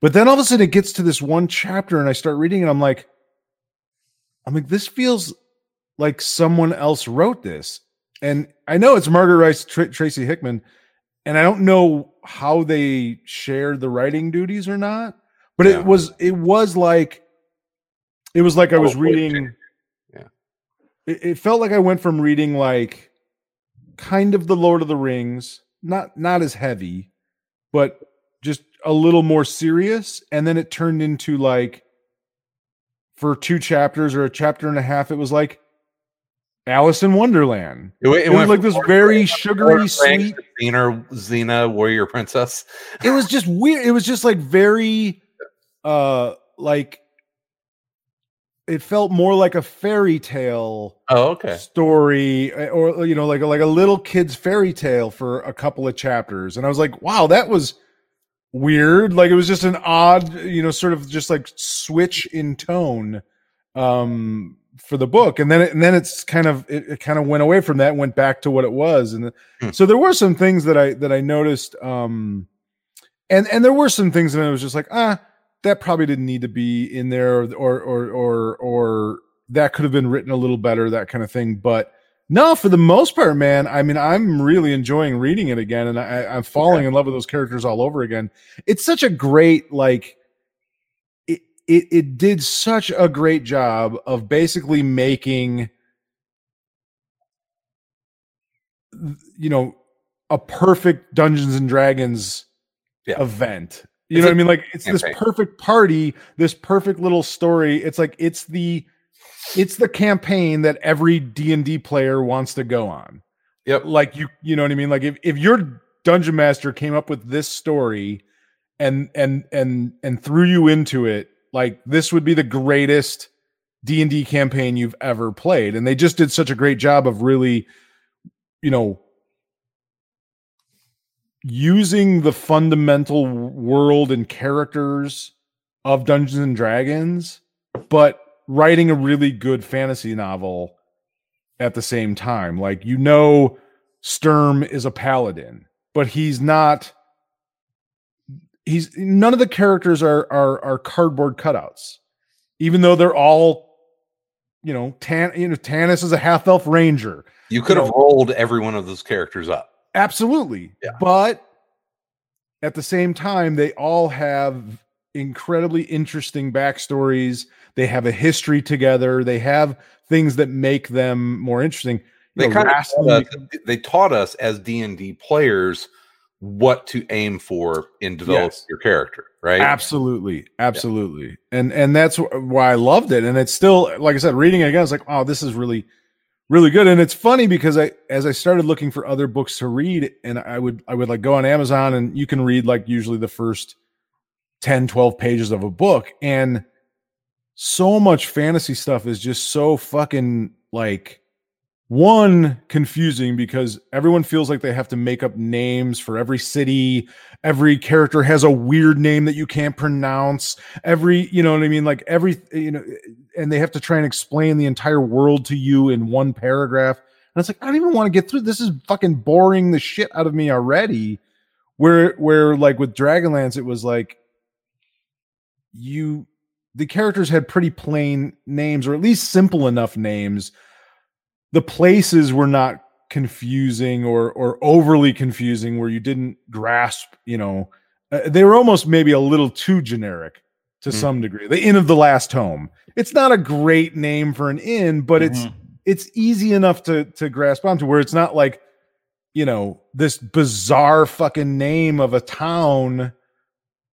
But then all of a sudden it gets to this one chapter and I start reading and I'm like, I'm like, this feels like someone else wrote this. And I know it's Margaret Weis, Tr- Tracy Hickman, and I don't know how they shared the writing duties or not. But Yeah. it was it was like it was like I was Oh, reading. Yeah. It, it felt like I went from reading like kind of the Lord of the Rings, not not as heavy, but just a little more serious, and then it turned into like for two chapters or a chapter and a half, it was like Alice in Wonderland. It, went- It was like this very sugary, sweet. Xena, Xena, warrior princess. It was just weird. It was just like very, uh, like it felt more like a fairy tale Oh, okay. story uh, or you know like a, like a little kid's fairy tale for a couple of chapters and i was like wow that was weird like it was just an odd you know sort of just like switch in tone um for the book, and then it, and then it's kind of it, it kind of went away from that, went back to what it was, and Hmm. so there were some things that I that I noticed, um, and and there were some things that I was just like, ah, that probably didn't need to be in there, or or or or, that could have been written a little better, that kind of thing, but. No, for the most part, man. I mean, I'm really enjoying reading it again, and I, I'm falling in love with those characters all over again. It's such a great, like, it, it it did such a great job of basically making you know a perfect Dungeons and Dragons Yeah. event. You It's know what I mean? Like it's this perfect party, this perfect little story. It's like it's the it's the campaign that every D&D player wants to go on. Yep. Like you you know what I mean? Like if if your dungeon master came up with this story and and and and threw you into it, like this would be the greatest D&D campaign you've ever played. And they just did such a great job of really you know using the fundamental world and characters of Dungeons and Dragons, but writing a really good fantasy novel at the same time. Like you know Sturm is a paladin, but he's not he's none of the characters are are are cardboard cutouts. Even though they're all you know, Tan you know Tanis is a half elf ranger. You could You have know- rolled every one of those characters up. Absolutely. Yeah. But at the same time, they all have incredibly interesting backstories. They have a history together. They have things that make them more interesting. They kind of taught us, they taught us as D and D players what to aim for in developing Yes. your character, right? absolutely, absolutely, and and that's why I loved it. And it's still, like I said, reading it again, it's like, oh, this is really, really good. And it's funny because I, as I started looking for other books to read, and I would, I would like go on Amazon, and you can read like usually the first 10, 12 pages of a book, and so much fantasy stuff is just so fucking like one confusing because everyone feels like they have to make up names for every city. Every character has a weird name that you can't pronounce. Every you know what i mean? Like every you know and they have to try and explain the entire world to you in one paragraph. And it's like i don't even want to get through this is fucking boring the shit out of me already. Where where like with dragonlance it was like you the characters had pretty plain names or at least simple enough names the places were not confusing or or overly confusing where you didn't grasp you know uh, they were almost maybe a little too generic to Mm. some degree the inn of the last home it's not a great name for an inn but it's Mhm. it's easy enough to to grasp onto where it's not like you know this bizarre fucking name of a town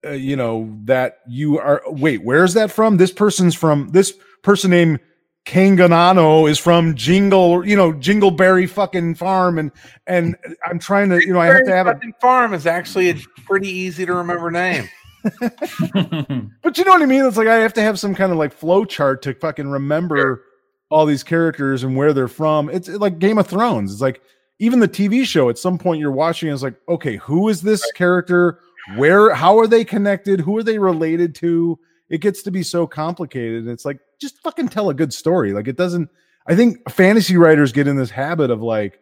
uh, you know that you are wait where's that from this person's from this person named Kanganano is from Jingle, you know, Jingleberry fucking farm, and and I'm trying to, you know, I have to have a, Fucking farm is actually a pretty easy to remember name. but you know what I mean? It's like I have to have some kind of like flow chart to fucking remember all these characters and where they're from. It's like Game of Thrones. It's like even the TV show. At some point, you're watching. It's like, okay, who is this character? Where? How are they connected? Who are they related to? It gets to be so complicated. And it's like just fucking tell a good story. Like it doesn't. I think fantasy writers get in this habit of like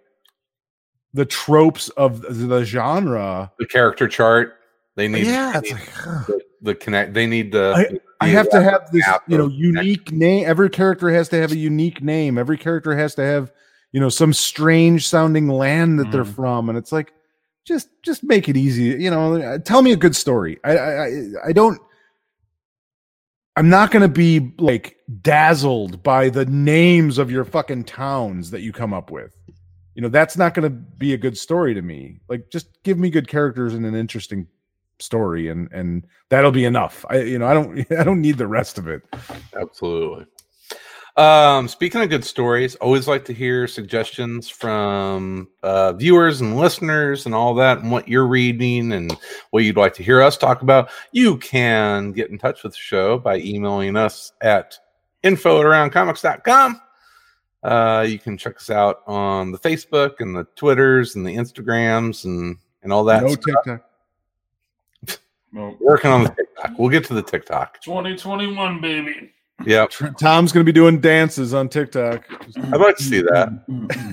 the tropes of the genre. The character chart. They need, yeah, they need like. the, the connect. They need the. I have to have this, you know, unique name. Every character has to have a unique name. Every character has to have, you know, some strange sounding land that they're Mhm. from, and it's like, just, just make it easy. You know, uh, tell me a good story. I, I, I- I don't. I'm not going to be like dazzled by the names of your fucking towns that you come up with. You know, that's not going to be a good story to me. Like, just give me good characters and an interesting story, and and that'll be enough. I, you know, I don't, I don't need the rest of it. Absolutely. Um, speaking of good stories, always like to hear suggestions from uh, viewers and listeners and all that, and what you're reading and what you'd like to hear us talk about. You can get in touch with the show by emailing us at info at aroundcomics.com. Uh, you can check us out on the Facebook and the Twitters and the Instagrams and, and all that. no stuff. TikTok. Well, Working on the TikTok. We'll get to the TikTok. 2021, baby. Yeah, Tom's going to be doing dances on TikTok. I'd like to see that.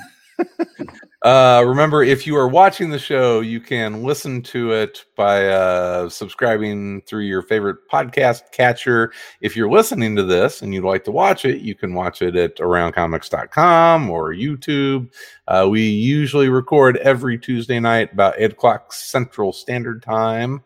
Uh, remember, if you are watching the show, you can listen to it by uh, subscribing through your favorite podcast catcher. If you're listening to this and you'd like to watch it, you can watch it at aroundcomics.com or YouTube. Uh, we usually record every Tuesday night about 8 o'clock Central Standard Time.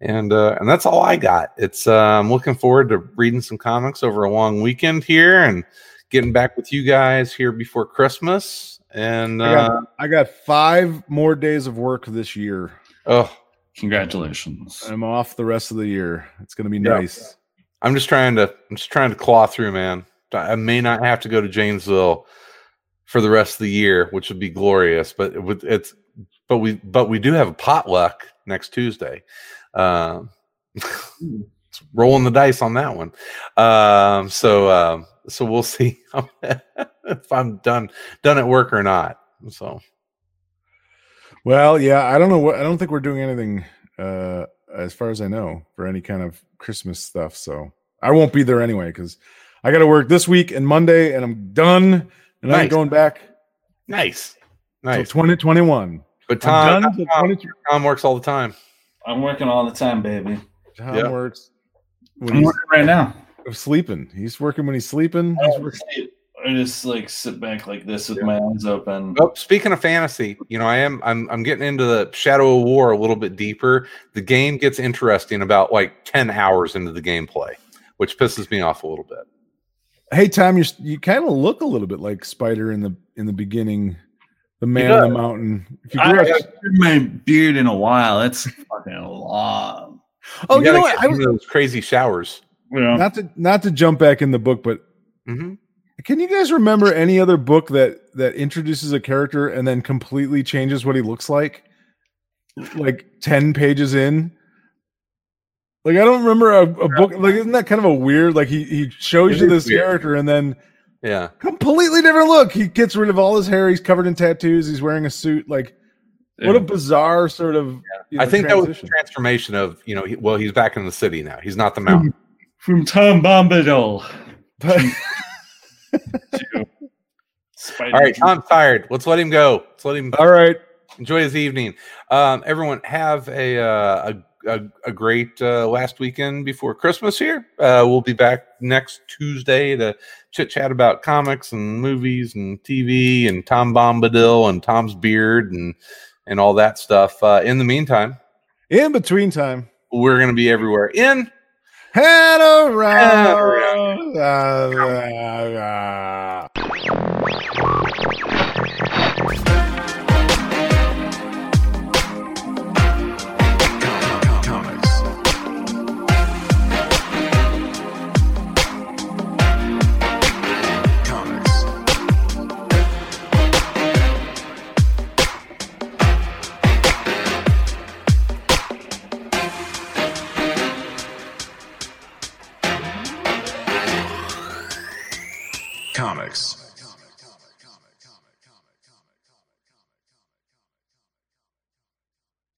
And uh, and that's all I got. It's uh, I'm looking forward to reading some comics over a long weekend here and getting back with you guys here before Christmas. And I uh, got, I got five more days of work this year. oh, Congratulations. I'm off the rest of the year. It's going to be Yeah. nice. I'm just trying to I'm just trying to claw through, man. I may not have to go to Janesville for the rest of the year, which would be glorious. But it would, it's but we but we do have a potluck next Tuesday. Uh, rolling the dice on that one. Um, so um, so we'll see if I'm done done at work or not. So Well, yeah, I don't know what I don't think we're doing anything uh as far as I know for any kind of Christmas stuff. So I won't be there anyway because I got to work this week and Monday, and I'm done, and I'm going back nice, nice. 2021. But Tom, I'm done till Tom, Tom works all the time. I'm working all the time, baby. Tom Yeah. works when I'm he's working right now. sleeping. He's working when he's sleeping. I He's working. sleep. I just like sit back like this with my eyes open. Oh, speaking of fantasy, you know, I am I'm I'm getting into the Shadow of War a little bit deeper. The game gets interesting about like 10 hours into the gameplay, which pisses me off a little bit. Hey, Tom, you you kind of look a little bit like Spider in the in the beginning, the man on the mountain. If you I grew up, haven't my beard in a while. That's fucking long. oh, you, gotta know what? I into don't, those crazy showers. You know, not to not to jump back in the book, but hmm Can you guys remember any other book that that introduces a character and then completely changes what he looks like? Like 10 pages in? Like I don't remember a, a book like isn't that kind of a weird like he he shows It you this weird. character and then Yeah. completely different look. He gets rid of all his hair, he's covered in tattoos, he's wearing a suit like what a bizarre sort of you I know, think that was the transformation of, you know, he, well, he's back in the city now. He's not the mountain. from Tom Bombadil But- to Spider. All right, Tom's tired. Let's let him go. Let's let him all right. enjoy his evening. Um, everyone, have a uh, a, a, a great uh, last weekend before Christmas. Here, uh, we'll be back next Tuesday to chit chat about comics and movies and TV and Tom Bombadil and Tom's beard and and all that stuff. Uh, in the meantime, In between time. we're going to be everywhere. In Head around. around. Ah, ah. Thanks.